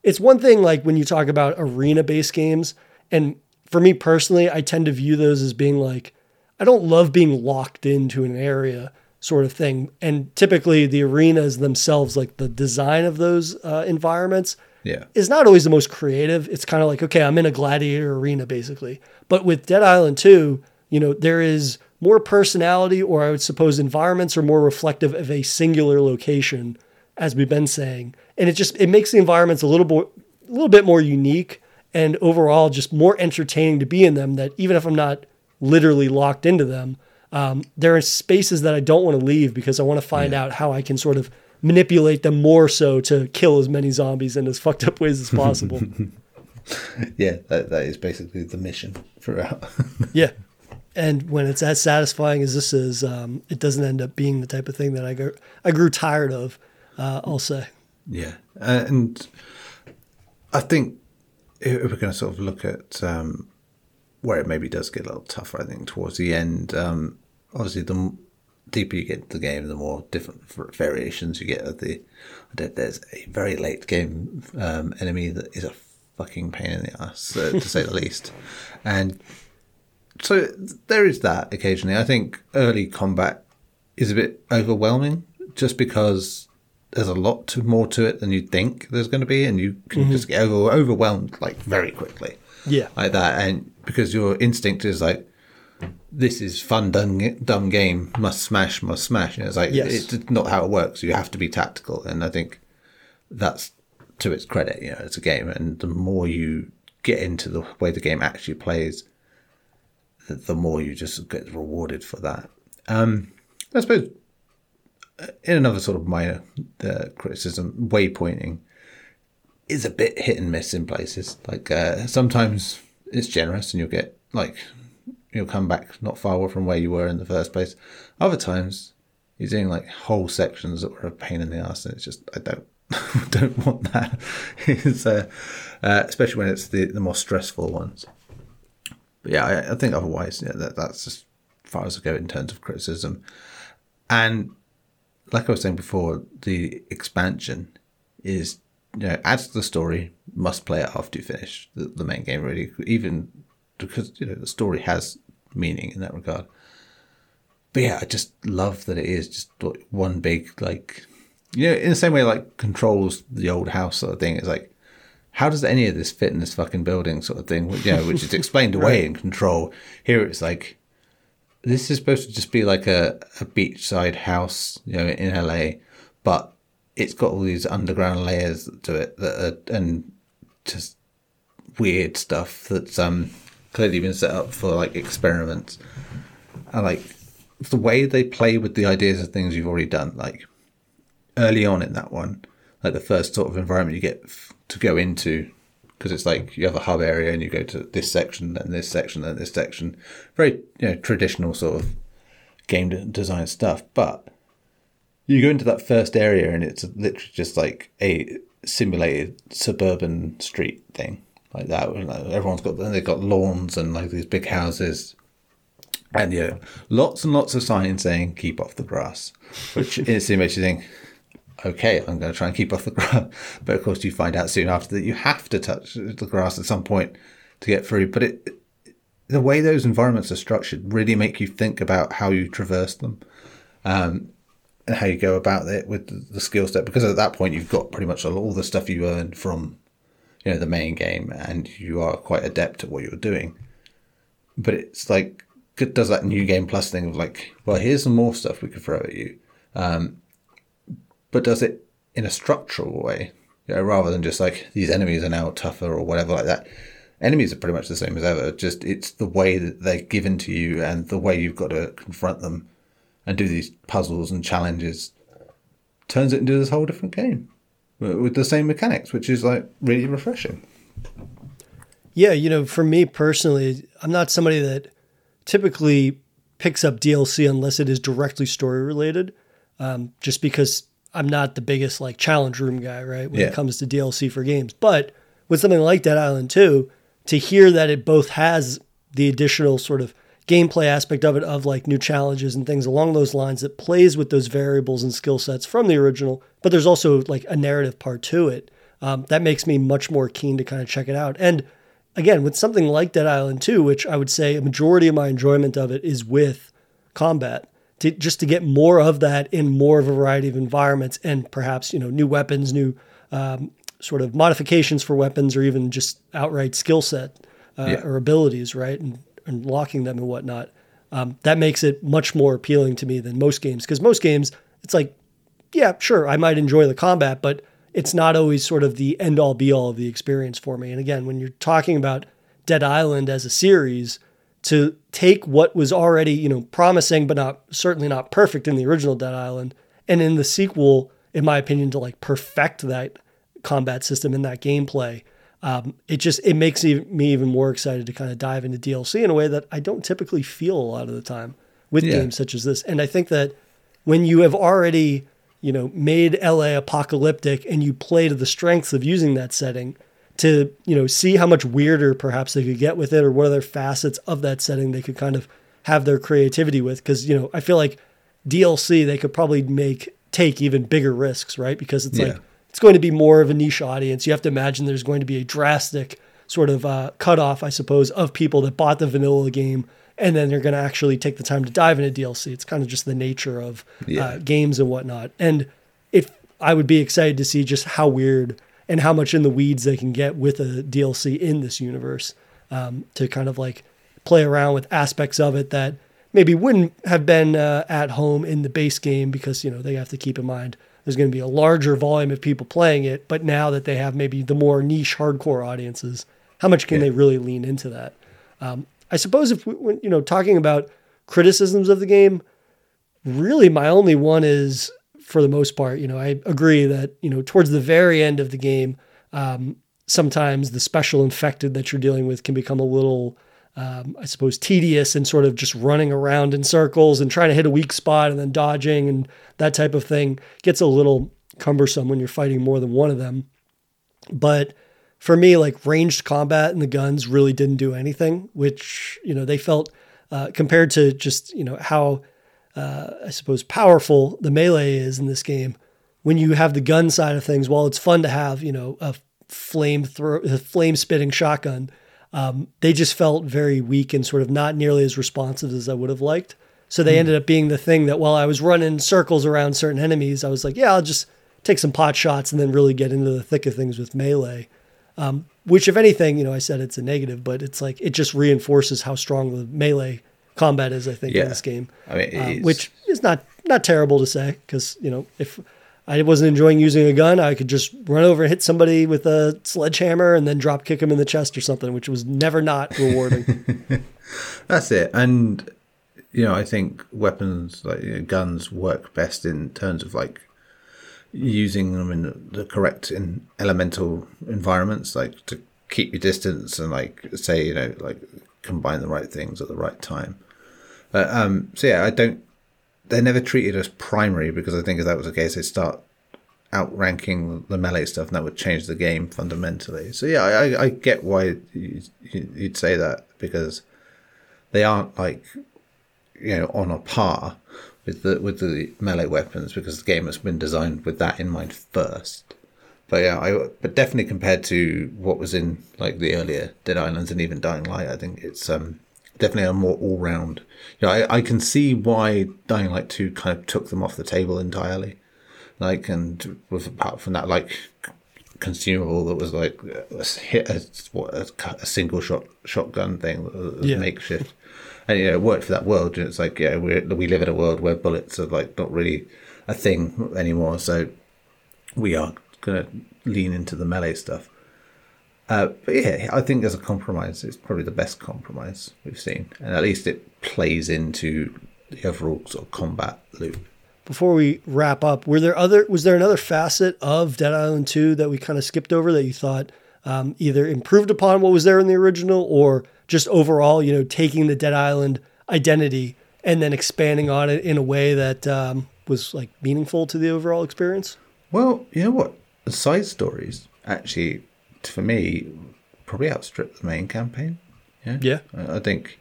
it's one thing like when you talk about arena based games. And for me personally, I tend to view those as being like, I don't love being locked into an area sort of thing. And typically the arenas themselves, like the design of those uh, environments, yeah. is not always the most creative. It's kind of like, okay, I'm in a gladiator arena basically. But with Dead Island 2, you know, there is more personality, or I would suppose environments are more reflective of a singular location, as we've been saying. And it just it makes the environments a little bit a little bit more unique and overall just more entertaining to be in them that even if I'm not literally locked into them, um, there are spaces that I don't want to leave because I want to find yeah. out how I can sort of manipulate them more so to kill as many zombies in as <laughs> fucked up ways as possible. <laughs> yeah, that, that is basically the mission throughout. <laughs> yeah. And when it's as satisfying as this is, um, it doesn't end up being the type of thing that I, grew, I grew tired of, uh, I'll say. Yeah. Uh, and I think if we're going to sort of look at um, where it maybe does get a little tougher, I think, towards the end, um, obviously the deeper you get into the game, the more different variations you get of the. There's a very late game um, enemy that is a fucking pain in the ass, uh, to say the least. And so there is that occasionally. I think early combat is a bit overwhelming just because there's a lot to, more to it than you'd think there's going to be, and you can just get over, overwhelmed like very quickly, Yeah. like that, and because your instinct is like. This is fun, dumb, dumb game. Must smash, must smash. And it's like Yes. it's not how it works. You have to be tactical, and I think that's to its credit. You know, it's a game, and the more you get into the way the game actually plays, the, the more you just get rewarded for that. Um, I suppose in another sort of minor uh, criticism, waypointing is a bit hit and miss in places. Like uh, sometimes it's generous, and you'll get like you'll come back not far away from where you were in the first place. Other times you're doing like whole sections that were a pain in the ass, and it's just I don't <laughs> don't want that. <laughs> it's uh, uh, especially when it's the the more stressful ones. But yeah, I, I think otherwise, yeah, that that's as far as I go in terms of criticism. And like I was saying before, the expansion is you know adds to the story. Must play it after you finish the, the main game. Really, even because you know the story has meaning in that regard. But yeah, I just love that it is just one big like you know in the same way like controls the old house sort of thing. It's like how does any of this fit in this fucking building sort of thing? You know, which is explained <laughs> away in Control. Here it's like this is supposed to just be like a, a beachside house, you know, in LA, but it's got all these underground layers to it that are, and just weird stuff that's um clearly been set up for like experiments. And like the way they play with the ideas of things you've already done, like early on in that one, like the first sort of environment you get to go into, because it's like you have a hub area and you go to this section, then this section, then this section. Very you know traditional sort of game design stuff, but you go into that first area and it's literally just like a simulated suburban street thing like that. Everyone's got they've got lawns and like these big houses. And yeah, lots and lots of signs saying "keep off the grass," which instantly makes you think, okay, I'm going to try and keep off the grass. <laughs> But of course, you find out soon after that you have to touch the grass at some point to get through. But it, the way those environments are structured really make you think about how you traverse them um, and how you go about it with the, skill set. Because at that point, you've got pretty much all the stuff you earned from you know the main game, and you are quite adept at what you're doing. But it's like it does that new game plus thing of like, well, here's some more stuff we could throw at you but does it in a structural way, you know, rather than just like these enemies are now tougher or whatever like that. Enemies are pretty much the same as ever. Just it's the way that they're given to you and the way you've got to confront them and do these puzzles and challenges turns it into this whole different game with the same mechanics, which is like really refreshing. Yeah, you know, for me personally, I'm not somebody that typically picks up DLC unless it is directly story related. Um, just because I'm not the biggest like challenge room guy, right? When Yeah. it comes to DLC for games. But with something like Dead Island 2, to hear that it both has the additional sort of gameplay aspect of it, of like new challenges and things along those lines that plays with those variables and skill sets from the original, but there's also like a narrative part to it. Um, that makes me much more keen to kind of check it out. And again, with something like Dead Island 2, which I would say a majority of my enjoyment of it is with combat, to, just to get more of that in more of a variety of environments and perhaps, you know, new weapons, new um, sort of modifications for weapons or even just outright skill set uh, Yeah. or abilities, right? And, and locking them and whatnot. Um, that makes it much more appealing to me than most games because most games, it's like, yeah, sure, I might enjoy the combat, but it's not always sort of the end all be all of the experience for me. And again, when you're talking about Dead Island as a series, to take what was already, you know, promising but not certainly not perfect in the original Dead Island, and in the sequel, in my opinion, to like perfect that combat system and that gameplay, um, it just it makes me even more excited to kind of dive into DLC in a way that I don't typically feel a lot of the time with Yeah. games such as this. And I think that when you have already, you know, made LA apocalyptic and you play to the strengths of using that setting to, you know, see how much weirder perhaps they could get with it or what other facets of that setting they could kind of have their creativity with. Cause, you know, I feel like DLC they could probably make take even bigger risks, right? Because it's Yeah. like it's going to be more of a niche audience. You have to imagine there's going to be a drastic sort of uh, cutoff, I suppose, of people that bought the vanilla game and then they're going to actually take the time to dive into DLC. It's kind of just the nature of Yeah. uh, games and whatnot. And if I would be excited to see just how weird and how much in the weeds they can get with a DLC in this universe um, to kind of like play around with aspects of it that maybe wouldn't have been uh, at home in the base game because you know they have to keep in mind there's going to be a larger volume of people playing it but now that they have maybe the more niche hardcore audiences how much can yeah. they really lean into that um, i suppose if we, you know talking about criticisms of the game really my only one is for the most part you know i agree that you know towards the very end of the game um, sometimes the special infected that you're dealing with can become a little um, I suppose, tedious and sort of just running around in circles and trying to hit a weak spot and then dodging and that type of thing gets a little cumbersome when you're fighting more than one of them. But for me, like ranged combat and the guns really didn't do anything, which, you know, they felt uh, compared to just, you know, how uh, I suppose powerful the melee is in this game. When you have the gun side of things, while it's fun to have, you know, a flame throw, a flame spitting shotgun, um, they just felt very weak and sort of not nearly as responsive as I would have liked. So they mm. ended up being the thing that while I was running circles around certain enemies, I was like, yeah, I'll just take some pot shots and then really get into the thick of things with melee. Um, which, if anything, you know, I said it's a negative, but it's like it just reinforces how strong the melee combat is. I think yeah. in this game, I mean, um, which is not not terrible to say because you know if I wasn't enjoying using a gun. I could just run over and hit somebody with a sledgehammer and then drop kick them in the chest or something, which was never not rewarding. <laughs> That's it. And you know, I think weapons like you know, guns work best in terms of like using them in the correct in elemental environments, like to keep your distance and like say you know like combine the right things at the right time. Um, so yeah, I don't they're never treated as primary because I think if that was the case, they'd start outranking the melee stuff, and that would change the game fundamentally. So yeah, I, I get why you'd say that because they aren't like you know on a par with the with the melee weapons because the game has been designed with that in mind first. But yeah, I but definitely compared to what was in like the earlier Dead Islands and even Dying Light, I think it's um definitely a more all round. You know, I, I can see why Dying Light 2 kind of took them off the table entirely. Like, and with apart from that, like, consumable that was like a hit a, what, a, a single shot shotgun thing yeah. makeshift and you know it worked for that world and it's like yeah we we live in a world where bullets are like not really a thing anymore so we are going to lean into the melee stuff uh, but yeah, I think as a compromise, it's probably the best compromise we've seen, and at least it plays into the overall sort of combat loop. Before we wrap up, were there other was there another facet of Dead Island Two that we kind of skipped over that you thought um, either improved upon what was there in the original, or just overall, you know, taking the Dead Island identity and then expanding on it in a way that um, was like meaningful to the overall experience? Well, you know what, side stories actually for me, probably outstrip the main campaign. Yeah, yeah. I think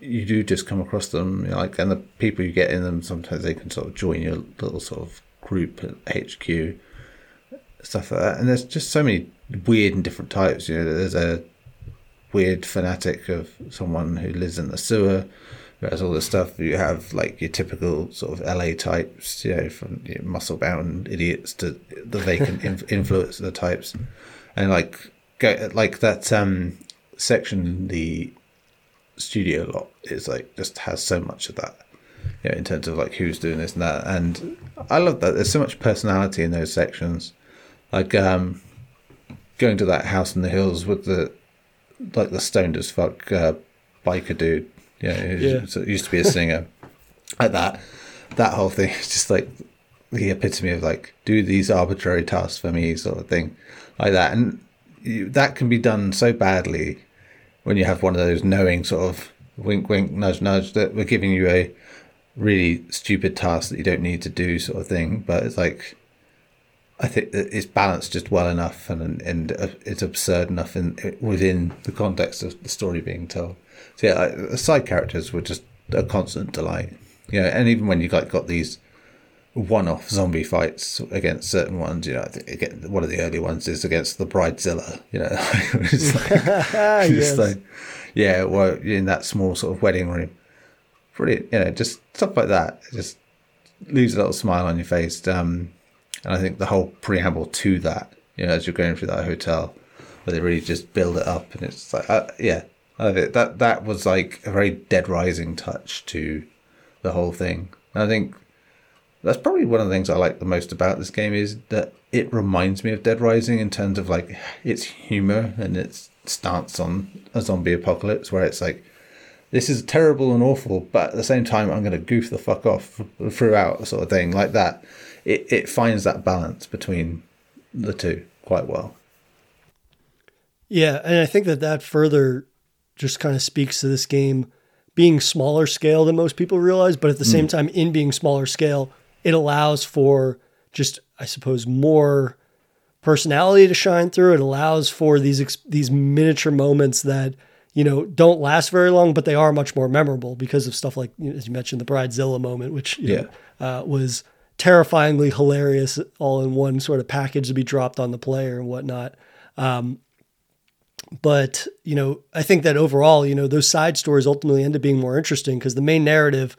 you do just come across them, you know, like, and the people you get in them sometimes they can sort of join your little sort of group at HQ, stuff like that. And there's just so many weird and different types. You know, there's a weird fanatic of someone who lives in the sewer. There's all the stuff. You have like your typical sort of LA types, you know, from you know, muscle bound idiots to the vacant <laughs> influencer types. And like go like that um section in the studio lot is like just has so much of that you know, in terms of like who's doing this and that. And i love that. There's so much personality in those sections. Like um going to that house in the hills with the like the stoned as fuck uh, biker dude know, yeah. used to be a singer <laughs> like that that whole thing is just like the epitome of like do these arbitrary tasks for me sort of thing like that, and you, that can be done so badly when you have one of those knowing sort of wink, wink, nudge, nudge that we're giving you a really stupid task that you don't need to do, sort of thing. But it's like I think it's balanced just well enough, and and uh, it's absurd enough in within the context of the story being told. So yeah, the side characters were just a constant delight. You know, and even when you got got these one-off zombie fights against certain ones. You know, again, one of the early ones is against the Bridezilla. You know, <laughs> it's like, <laughs> yes. like, yeah, well, in that small sort of wedding room. Brilliant, you know, just stuff like that. Just leaves a little smile on your face. Um, And I think the whole preamble to that, you know, as you're going through that hotel, where they really just build it up, and it's like, uh, yeah, that that was like a very Dead Rising touch to the whole thing. And I think that's probably one of the things I like the most about this game is that it reminds me of Dead Rising in terms of like its humor and its stance on a zombie apocalypse, where it's like this is terrible and awful, but at the same time I'm going to goof the fuck off <laughs> throughout, sort of thing like that. It it finds that balance between the two quite well. Yeah, and I think that that further just kind of speaks to this game being smaller scale than most people realize, but at the mm. same time, in being smaller scale, it allows for just I suppose, more personality to shine through. It allows for these these miniature moments that you know don't last very long, but they are much more memorable because of stuff like as you mentioned the Bridezilla moment, which yeah know, uh, was terrifyingly hilarious all in one sort of package to be dropped on the player and whatnot. Um, but you know, I think that overall, you know, those side stories ultimately end up being more interesting because the main narrative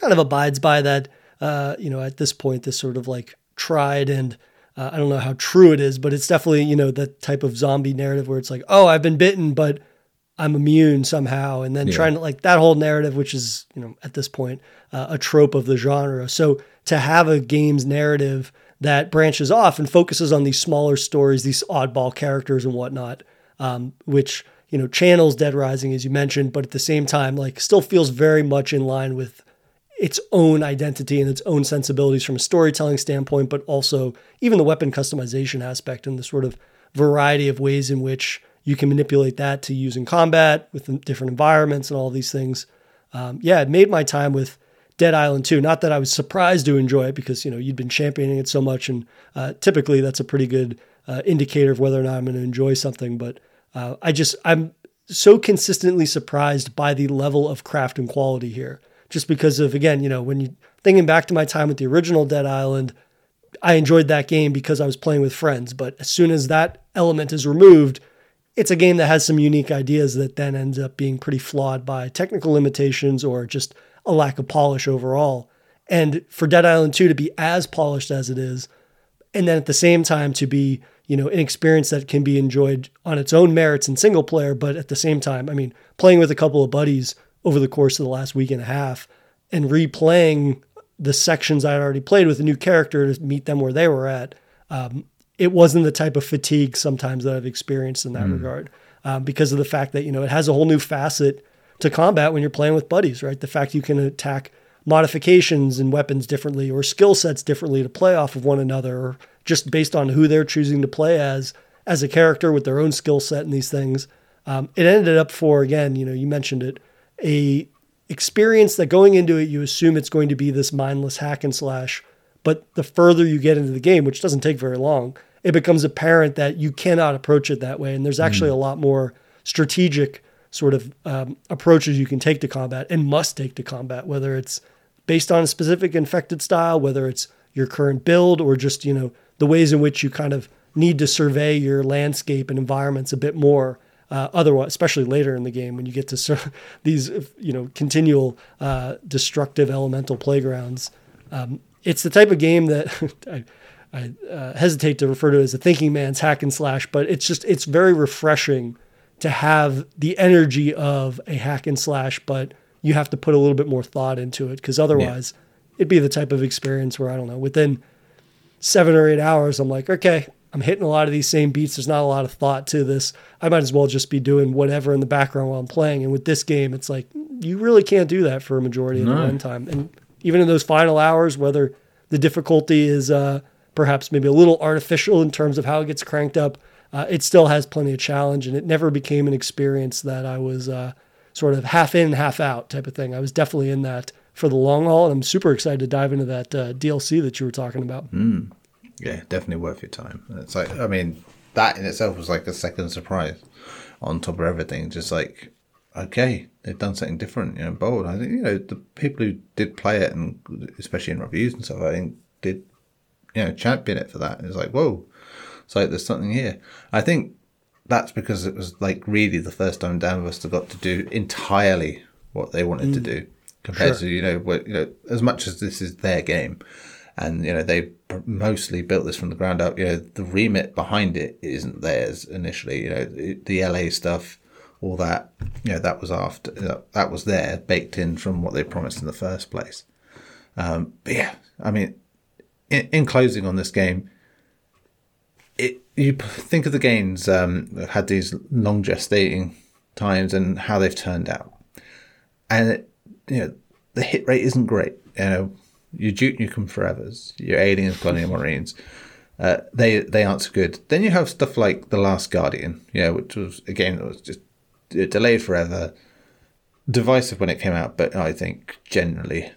kind of abides by that. Uh, you know, at this point, this sort of like tried and uh, I don't know how true it is, but it's definitely, you know, that type of zombie narrative where it's like, oh, I've been bitten, but I'm immune somehow. And then yeah. trying to like that whole narrative, which is, you know, at this point, uh, a trope of the genre. So to have a game's narrative that branches off and focuses on these smaller stories, these oddball characters and whatnot, um, which, you know, channels Dead Rising, as you mentioned, but at the same time, like still feels very much in line with its own identity and its own sensibilities from a storytelling standpoint, but also even the weapon customization aspect and the sort of variety of ways in which you can manipulate that to use in combat with different environments and all these things. Um, yeah, it made my time with Dead Island 2. Not that I was surprised to enjoy it because you know you'd been championing it so much, and uh, typically that's a pretty good uh, indicator of whether or not I'm going to enjoy something. But uh, I just I'm so consistently surprised by the level of craft and quality here just because of again, you know, when you thinking back to my time with the original Dead Island, I enjoyed that game because I was playing with friends. But as soon as that element is removed, it's a game that has some unique ideas that then ends up being pretty flawed by technical limitations or just a lack of polish overall. And for Dead Island 2 to be as polished as it is, and then at the same time to be, you know, an experience that can be enjoyed on its own merits in single player, but at the same time, I mean, playing with a couple of buddies over the course of the last week and a half and replaying the sections I'd already played with a new character to meet them where they were at. Um, it wasn't the type of fatigue sometimes that I've experienced in that mm. regard um, because of the fact that, you know, it has a whole new facet to combat when you're playing with buddies, right? The fact you can attack modifications and weapons differently or skill sets differently to play off of one another or just based on who they're choosing to play as as a character with their own skill set and these things. Um, it ended up for, again, you know, you mentioned it, a experience that going into it you assume it's going to be this mindless hack and slash but the further you get into the game which doesn't take very long it becomes apparent that you cannot approach it that way and there's actually mm. a lot more strategic sort of um, approaches you can take to combat and must take to combat whether it's based on a specific infected style whether it's your current build or just you know the ways in which you kind of need to survey your landscape and environments a bit more uh, otherwise, especially later in the game when you get to <laughs> these, you know, continual uh, destructive elemental playgrounds. Um, it's the type of game that <laughs> I, I uh, hesitate to refer to as a thinking man's hack and slash, but it's just it's very refreshing to have the energy of a hack and slash, but you have to put a little bit more thought into it because otherwise, yeah. it'd be the type of experience where I don't know within seven or eight hours, I'm like, okay, I'm hitting a lot of these same beats. There's not a lot of thought to this. I might as well just be doing whatever in the background while I'm playing. And with this game, it's like you really can't do that for a majority of no. the runtime. And even in those final hours, whether the difficulty is uh, perhaps maybe a little artificial in terms of how it gets cranked up, uh, it still has plenty of challenge. And it never became an experience that I was uh, sort of half in, half out type of thing. I was definitely in that for the long haul. And I'm super excited to dive into that uh, DLC that you were talking about. Mm. Yeah, definitely worth your time. It's like I mean, that in itself was like a second surprise on top of everything. Just like, okay, they've done something different, you know, bold. I think you know the people who did play it and especially in reviews and stuff, I think did you know champion it for that. It's like whoa, it's like there's something here. I think that's because it was like really the first time Dambuster got to do entirely what they wanted mm. to do compared sure. to you know what you know as much as this is their game and you know they mostly built this from the ground up. You know, the remit behind it isn't theirs initially. You know, the LA stuff, all that, you know, that was after that was there baked in from what they promised in the first place. Um, but yeah, I mean, in, in closing on this game, it you think of the games um, that had these long gestating times and how they've turned out, and it, you know the hit rate isn't great. You know, your Duke Nukem Forevers, your Aliens, Colonial Marines, uh, they they aren't so good. Then you have stuff like The Last Guardian, you know, which was a game that was just delayed forever, divisive when it came out, but I think generally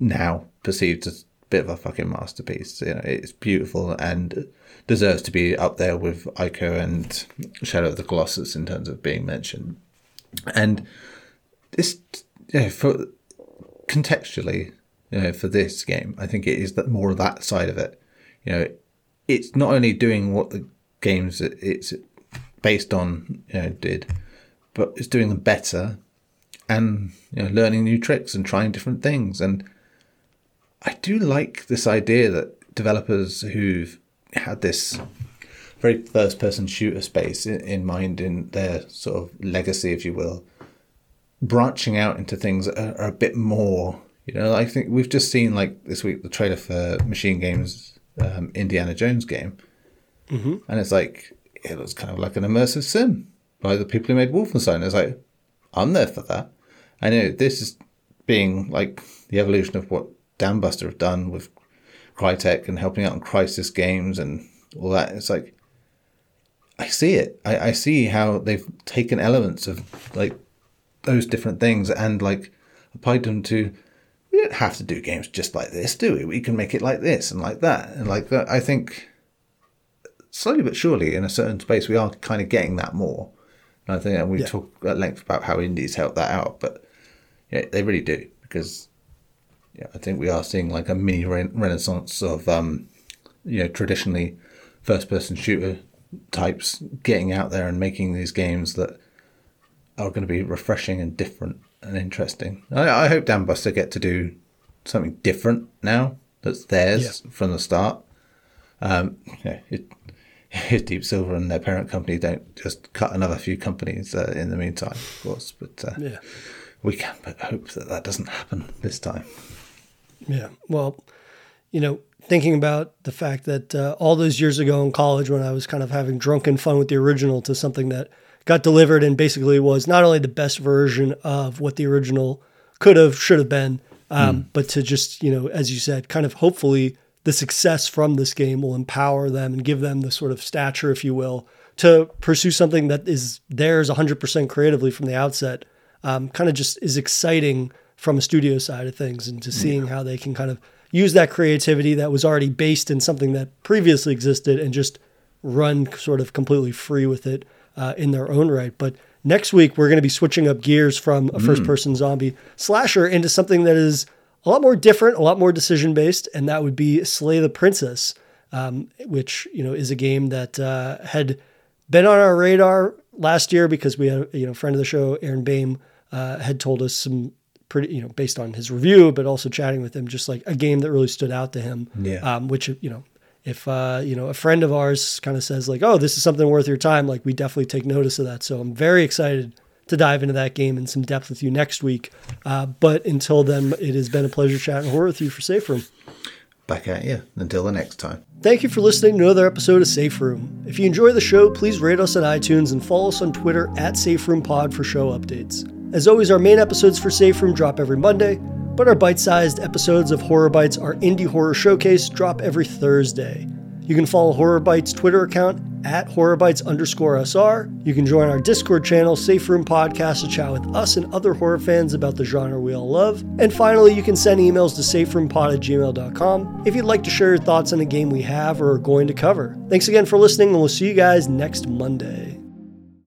now perceived as a bit of a fucking masterpiece. You know, it's beautiful and deserves to be up there with Ico and Shadow of the Colossus in terms of being mentioned. And this, yeah, for contextually, you know, for this game, I think it is that more of that side of it. You know, it's not only doing what the games that it's based on, you know, did, but it's doing them better and you know, learning new tricks and trying different things. And I do like this idea that developers who've had this very first person shooter space in, in mind in their sort of legacy, if you will, branching out into things that are, are, a bit more. You know, I think we've just seen like this week the trailer for MachineGames um, Indiana Jones game, mm-hmm. and it's like it looks kind of like an immersive sim by the people who made Wolfenstein. It's like I'm there for that. I know this is being like the evolution of what Dambuster have done with Crytek and helping out on Crysis games and all that. It's like I see it. I, I see how they've taken elements of like those different things and like applied them to we don't have to do games just like this, do we? We can make it like this and like that and like that. I think slowly but surely in a certain space we are kind of getting that more. And I think and we yeah. talk at length about how indies help that out, but yeah, they really do because yeah, I think we are seeing like a mini renaissance of um, you know traditionally first person shooter types getting out there and making these games that are going to be refreshing and different and interesting. I, I hope Dambuster get to do something different now that's theirs yeah. from the start. Um, yeah, it, <laughs> Deep Silver and their parent company don't just cut another few companies uh, in the meantime, of course. But uh, yeah. we can but hope that that doesn't happen this time. Yeah. Well, you know, thinking about the fact that uh, all those years ago in college, when I was kind of having drunken fun with the original, to something that got delivered and basically was not only the best version of what the original could have, should have been, um, mm. but to just, you know, as you said, kind of hopefully the success from this game will empower them and give them the sort of stature, if you will, to pursue something that is theirs 100% creatively from the outset. Um, kind of just is exciting from a studio side of things and to seeing yeah. how they can kind of use that creativity that was already based in something that previously existed and just run sort of completely free with it uh, in their own right. But next week, we're going to be switching up gears from a first person mm. zombie slasher into something that is a lot more different, a lot more decision based, and that would be Slay the Princess, um, which you know is a game that uh, had been on our radar last year because we had you know friend of the show Aaron Baim uh, had told us some pretty, you know, based on his review, but also chatting with him, just like a game that really stood out to him. Yeah. Um, which, you know, if, uh, you know, a friend of ours kind of says like, oh, this is something worth your time, like we definitely take notice of that. So I'm very excited to dive into that game in some depth with you next week. Uh, but until then, it has been a pleasure chatting horror with you for Safe Room. Back at you. Until the next time. Thank you for listening to another episode of Safe Room. If you enjoy the show, please rate us on iTunes and follow us on Twitter at Safe Room Pod for show updates. As always, our main episodes for Safe Room drop every Monday, but our bite sized episodes of Horror Bytes, our indie horror showcase, drop every Thursday. You can follow Horror Bytes' Twitter account at HorrorBytes underscore SR. You can join our Discord channel, Safe Room Podcast, to chat with us and other horror fans about the genre we all love. And finally, you can send emails to saferoompod at gmail.com if you'd like to share your thoughts on a game we have or are going to cover. Thanks again for listening, and we'll see you guys next Monday.